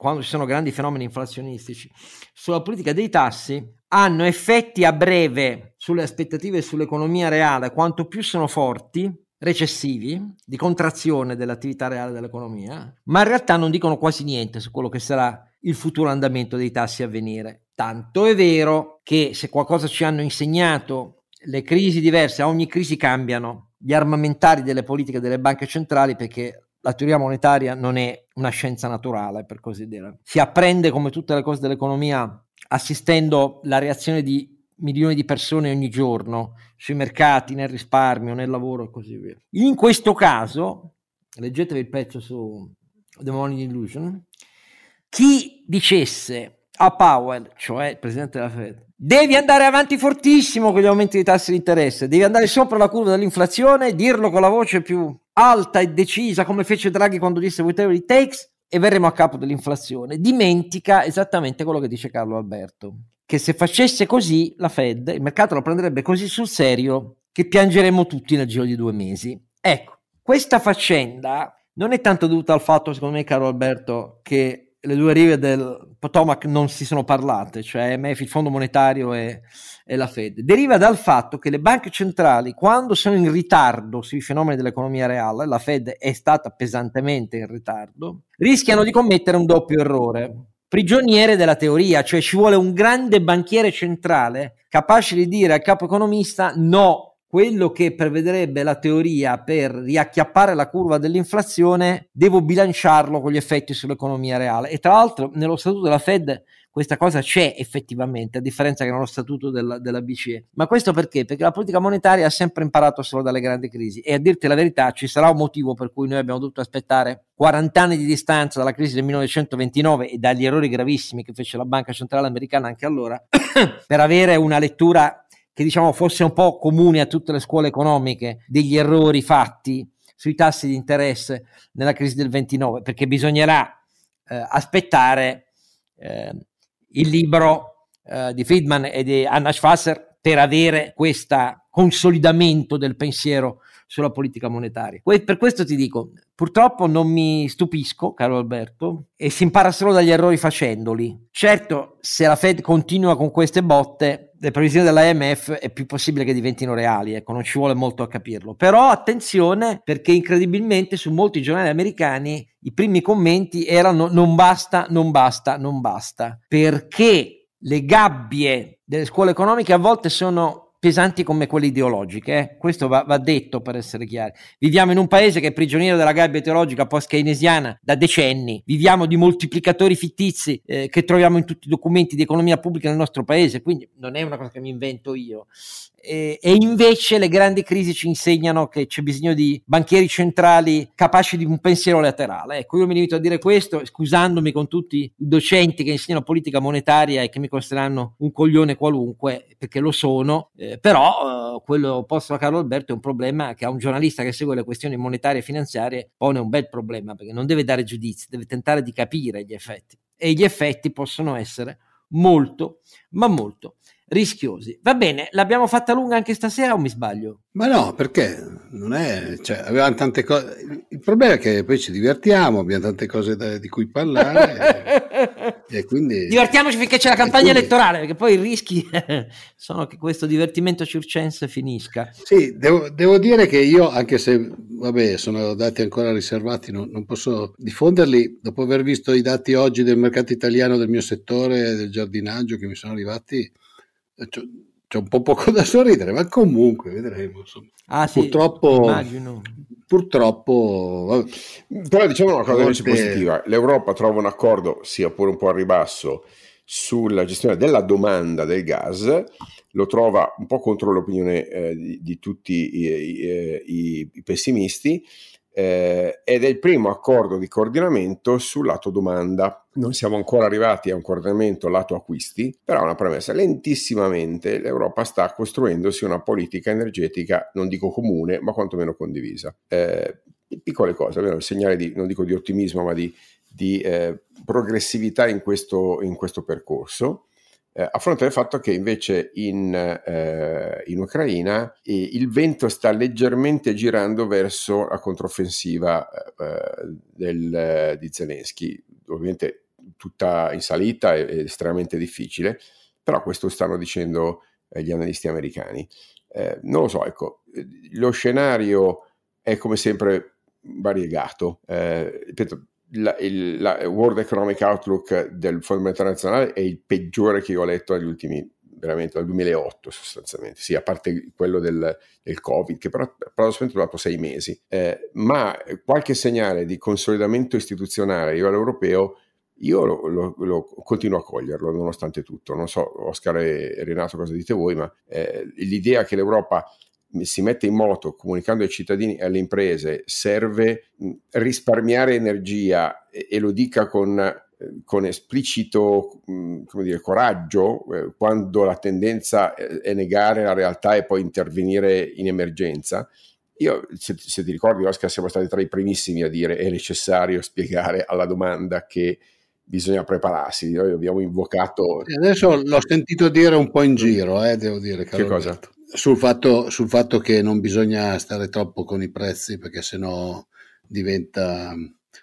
quando ci sono grandi fenomeni inflazionistici, sulla politica dei tassi hanno effetti a breve sulle aspettative e sull'economia reale, quanto più sono forti, recessivi, di contrazione dell'attività reale dell'economia, ma in realtà non dicono quasi niente su quello che sarà il futuro andamento dei tassi a venire. Tanto è vero che se qualcosa ci hanno insegnato le crisi diverse, a ogni crisi cambiano gli armamentari delle politiche delle banche centrali perché la teoria monetaria non è una scienza naturale, per così dire. Si apprende come tutte le cose dell'economia assistendo la reazione di milioni di persone ogni giorno sui mercati, nel risparmio, nel lavoro e così via. In questo caso, leggetevi il pezzo su The Money Illusion, chi dicesse a Powell, cioè il presidente della Fed, devi andare avanti fortissimo con gli aumenti dei tassi di interesse, devi andare sopra la curva dell'inflazione, dirlo con la voce più alta e decisa come fece Draghi quando disse whatever it takes e verremo a capo dell'inflazione. Dimentica esattamente quello che dice Carlo Alberto, che se facesse così la Fed, il mercato lo prenderebbe così sul serio che piangeremmo tutti nel giro di due mesi. Ecco, questa faccenda non è tanto dovuta al fatto, secondo me, caro Alberto, che le due rive del Potomac non si sono parlate, cioè MF, il Fondo Monetario e, e, la Fed, deriva dal fatto che le banche centrali, quando sono in ritardo sui fenomeni dell'economia reale, la Fed è stata pesantemente in ritardo, rischiano di commettere un doppio errore. Prigioniere della teoria, cioè ci vuole un grande banchiere centrale capace di dire al capo economista no, quello che prevederebbe la teoria per riacchiappare la curva dell'inflazione, devo bilanciarlo con gli effetti sull'economia reale. E tra l'altro nello statuto della Fed questa cosa c'è effettivamente, a differenza che nello statuto della, della, BCE. Ma questo perché? Perché la politica monetaria ha sempre imparato solo dalle grandi crisi e a dirti la verità ci sarà un motivo per cui noi abbiamo dovuto aspettare 40 anni di distanza dalla crisi del 1929 e dagli errori gravissimi che fece la Banca Centrale Americana anche allora per avere una lettura che diciamo fosse un po' comune a tutte le scuole economiche degli errori fatti sui tassi di interesse nella crisi del 29, perché bisognerà eh, aspettare eh, il libro eh, di Friedman e di Anna Schwasser per avere questo consolidamento del pensiero sulla politica monetaria. per questo ti dico, purtroppo non mi stupisco, caro Alberto, e si impara solo dagli errori facendoli. Certo, se la Fed continua con queste botte, le previsioni dell'AMF è più possibile che diventino reali, ecco, non ci vuole molto a capirlo. Però attenzione perché incredibilmente su molti giornali americani i primi commenti erano non basta, non basta, non basta, perché le gabbie delle scuole economiche a volte sono pesanti come quelle ideologiche. Eh? Questo va, va, detto per essere chiari. Viviamo in un paese che è prigioniero della gabbia ideologica post-keynesiana da decenni. Viviamo di moltiplicatori fittizi eh, che troviamo in tutti i documenti di economia pubblica nel nostro paese, quindi non è una cosa che mi invento io. E, e, invece le grandi crisi ci insegnano che c'è bisogno di banchieri centrali capaci di un pensiero laterale. Ecco, io mi limito a dire questo, scusandomi con tutti i docenti che insegnano politica monetaria e che mi considereranno un coglione qualunque, perché lo sono, eh, però eh, quello posto da Carlo Alberto è un problema che a un giornalista che segue le questioni monetarie e finanziarie pone un bel problema, perché non deve dare giudizi, deve tentare di capire gli effetti. E gli effetti possono essere molto, ma molto rischiosi. Va bene, l'abbiamo fatta lunga anche stasera o mi sbaglio? Ma no, perché non è, cioè, avevamo tante cose. Il problema è che poi ci divertiamo, abbiamo tante cose da, di cui parlare. e, e quindi, Divertiamoci finché c'è la campagna quindi, elettorale, perché poi i rischi sono che questo divertimento circense finisca. Sì, devo, devo, dire che io, anche se vabbè, sono dati ancora riservati, non, non posso diffonderli. Dopo aver visto i dati oggi del mercato italiano, del mio settore, del giardinaggio che mi sono arrivati c'è, c'è un po' poco da sorridere, ma comunque vedremo. Insomma. Ah, sì, purtroppo, immagino. purtroppo, però diciamo una cosa volte... positiva: l'Europa trova un accordo, sia pure un po' a ribasso, sulla gestione della domanda del gas, lo trova un po' contro l'opinione eh, di, di, tutti i, i, i, i pessimisti eh, ed è il primo accordo di coordinamento sul lato domanda. Non siamo ancora arrivati a un coordinamento lato acquisti, però una premessa, lentissimamente l'Europa sta costruendosi una politica energetica, non dico comune, ma quantomeno condivisa. Eh, piccole cose, un segnale di, non dico di ottimismo, ma di, di eh, progressività in questo, in questo percorso eh, a fronte del fatto che invece in, eh, in Ucraina eh, il vento sta leggermente girando verso la controffensiva eh, del, di Zelensky, ovviamente tutta in salita e estremamente difficile, però questo stanno dicendo eh, gli analisti americani. Eh, non lo so, ecco, lo scenario è come sempre variegato. ripeto, la, il la World Economic Outlook del Fondo Monetario Nazionale è il peggiore che io ho letto negli ultimi veramente dal 2008 sostanzialmente, sì, a parte quello del, del Covid, che però paradossalmente è durato sei mesi, eh, ma qualche segnale di consolidamento istituzionale a livello europeo io lo, lo, lo, continuo a coglierlo nonostante tutto. Non so, Oscar e Renato, cosa dite voi, ma eh, l'idea che l'Europa si mette in moto comunicando ai cittadini e alle imprese serve risparmiare energia e, e lo dica con, eh, con esplicito come dire, coraggio eh, quando la tendenza è negare la realtà e poi intervenire in emergenza. Io, se, se ti ricordi, Oscar, siamo stati tra i primissimi a dire è necessario spiegare alla domanda che bisogna prepararsi. Noi abbiamo invocato. Adesso l'ho sentito dire un po' in giro, eh, devo dire. Che cosa? Alberto sul fatto, sul fatto che non bisogna stare troppo con i prezzi perché sennò diventa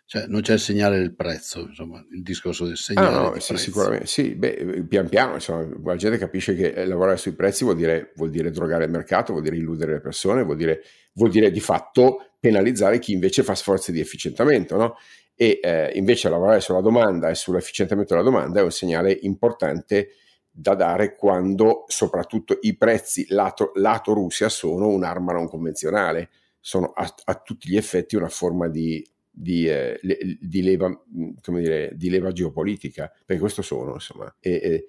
cioè non c'è il segnale del prezzo, insomma, il discorso del segnale. Ah, no, sì, sicuramente sì, beh, pian piano, insomma, la gente capisce che eh, lavorare sui prezzi vuol dire, vuol dire drogare il mercato, vuol dire illudere le persone, vuol dire, vuol dire di fatto penalizzare chi invece fa sforzi di efficientamento, no? E eh, invece lavorare sulla domanda e sull'efficientamento della domanda è un segnale importante da dare quando soprattutto i prezzi lato, lato Russia sono un'arma non convenzionale, sono a, a tutti gli effetti una forma di, di, eh, di, leva, dire, di, leva, geopolitica, perché questo sono, insomma. E, e,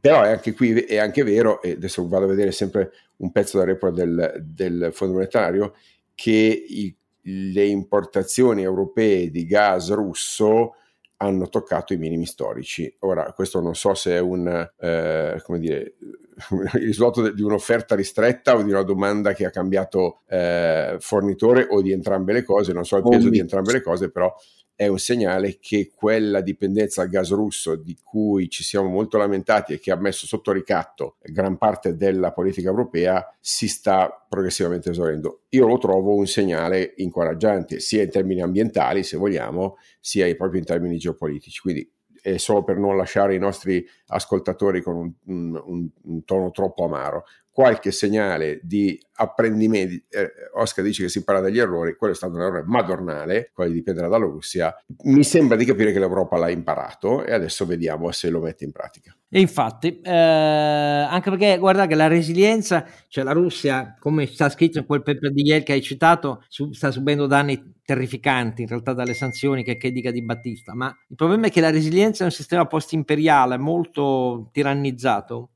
però è anche qui è anche vero, e adesso vado a vedere sempre un pezzo del report del, del Fondo Monetario, che i, le importazioni europee di gas russo hanno toccato i minimi storici. Ora, questo non so se è un, eh, come dire, il risultato di un'offerta ristretta o di una domanda che ha cambiato eh, fornitore o di entrambe le cose, non so il peso di entrambe le cose, però è un segnale che quella dipendenza al gas russo di cui ci siamo molto lamentati e che ha messo sotto ricatto gran parte della politica europea si sta progressivamente esaurendo. Io lo trovo un segnale incoraggiante, sia in termini ambientali, se vogliamo, sia proprio in termini geopolitici. Quindi è solo per non lasciare i nostri ascoltatori con un, un, un tono troppo amaro qualche segnale di apprendimento. Eh, Oscar dice che si impara dagli errori, quello è stato un errore madornale, quello di dipendere dalla Russia. Mi sembra di capire che l'Europa l'ha imparato e adesso vediamo se lo mette in pratica. E infatti, eh, anche perché guarda che la resilienza, cioè la Russia, come sta scritto in quel paper di Yale che hai citato, su, sta subendo danni terrificanti in realtà dalle sanzioni che, che dica di Battista, ma il problema è che la resilienza è un sistema post-imperiale molto tirannizzato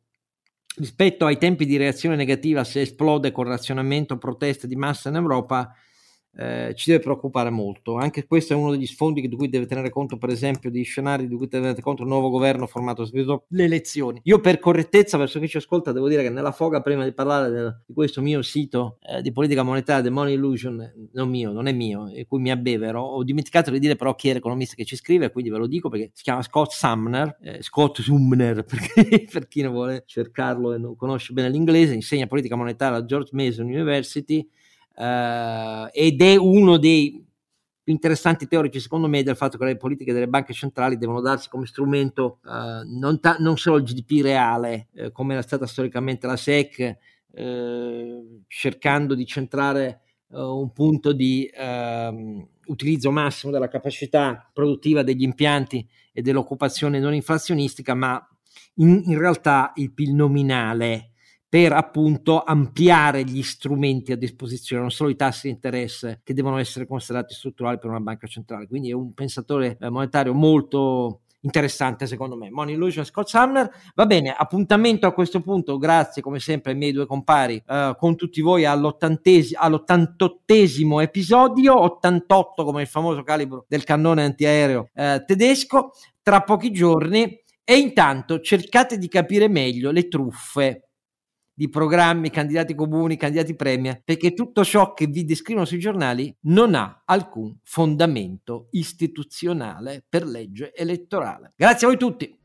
rispetto ai tempi di reazione negativa se esplode con razionamento proteste di massa in Europa eh, ci deve preoccupare molto. Anche questo è uno degli sfondi di cui deve tenere conto, per esempio, di scenari di cui deve tenere conto il nuovo governo formato dopo le elezioni. Io, per correttezza, verso chi ci ascolta, devo dire che nella foga, prima di parlare del, di questo mio sito eh, di politica monetaria, The Money Illusion, non mio, non è mio, e cui mi abbevero, ho dimenticato di dire però chi è l'economista che ci scrive, quindi ve lo dico perché si chiama Scott Sumner, eh, Scott Sumner, per chi non vuole cercarlo e non conosce bene l'inglese, insegna politica monetaria alla George Mason University eh, ed è uno dei più interessanti teorici secondo me del fatto che le politiche delle banche centrali devono darsi come strumento eh, non, ta- non, solo il GDP reale eh, come era stata storicamente la SEC eh, cercando di centrare eh, un punto di ehm, utilizzo massimo della capacità produttiva degli impianti e dell'occupazione non inflazionistica ma in, in realtà il PIL nominale per appunto ampliare gli strumenti a disposizione, non solo i tassi di interesse che devono essere considerati strutturali per una banca centrale. Quindi è un pensatore eh, monetario molto interessante secondo me. Money Illusion Scott Sumner. Va bene, appuntamento a questo punto, grazie come sempre ai miei due compari, uh, con tutti voi all'ottantottesimo episodio, 88 come il famoso calibro del cannone antiaereo uh, tedesco, tra pochi giorni. E intanto cercate di capire meglio le truffe di programmi, candidati comuni, candidati premia, perché tutto ciò che vi descrivono sui giornali non ha alcun fondamento istituzionale per legge elettorale. Grazie a voi tutti.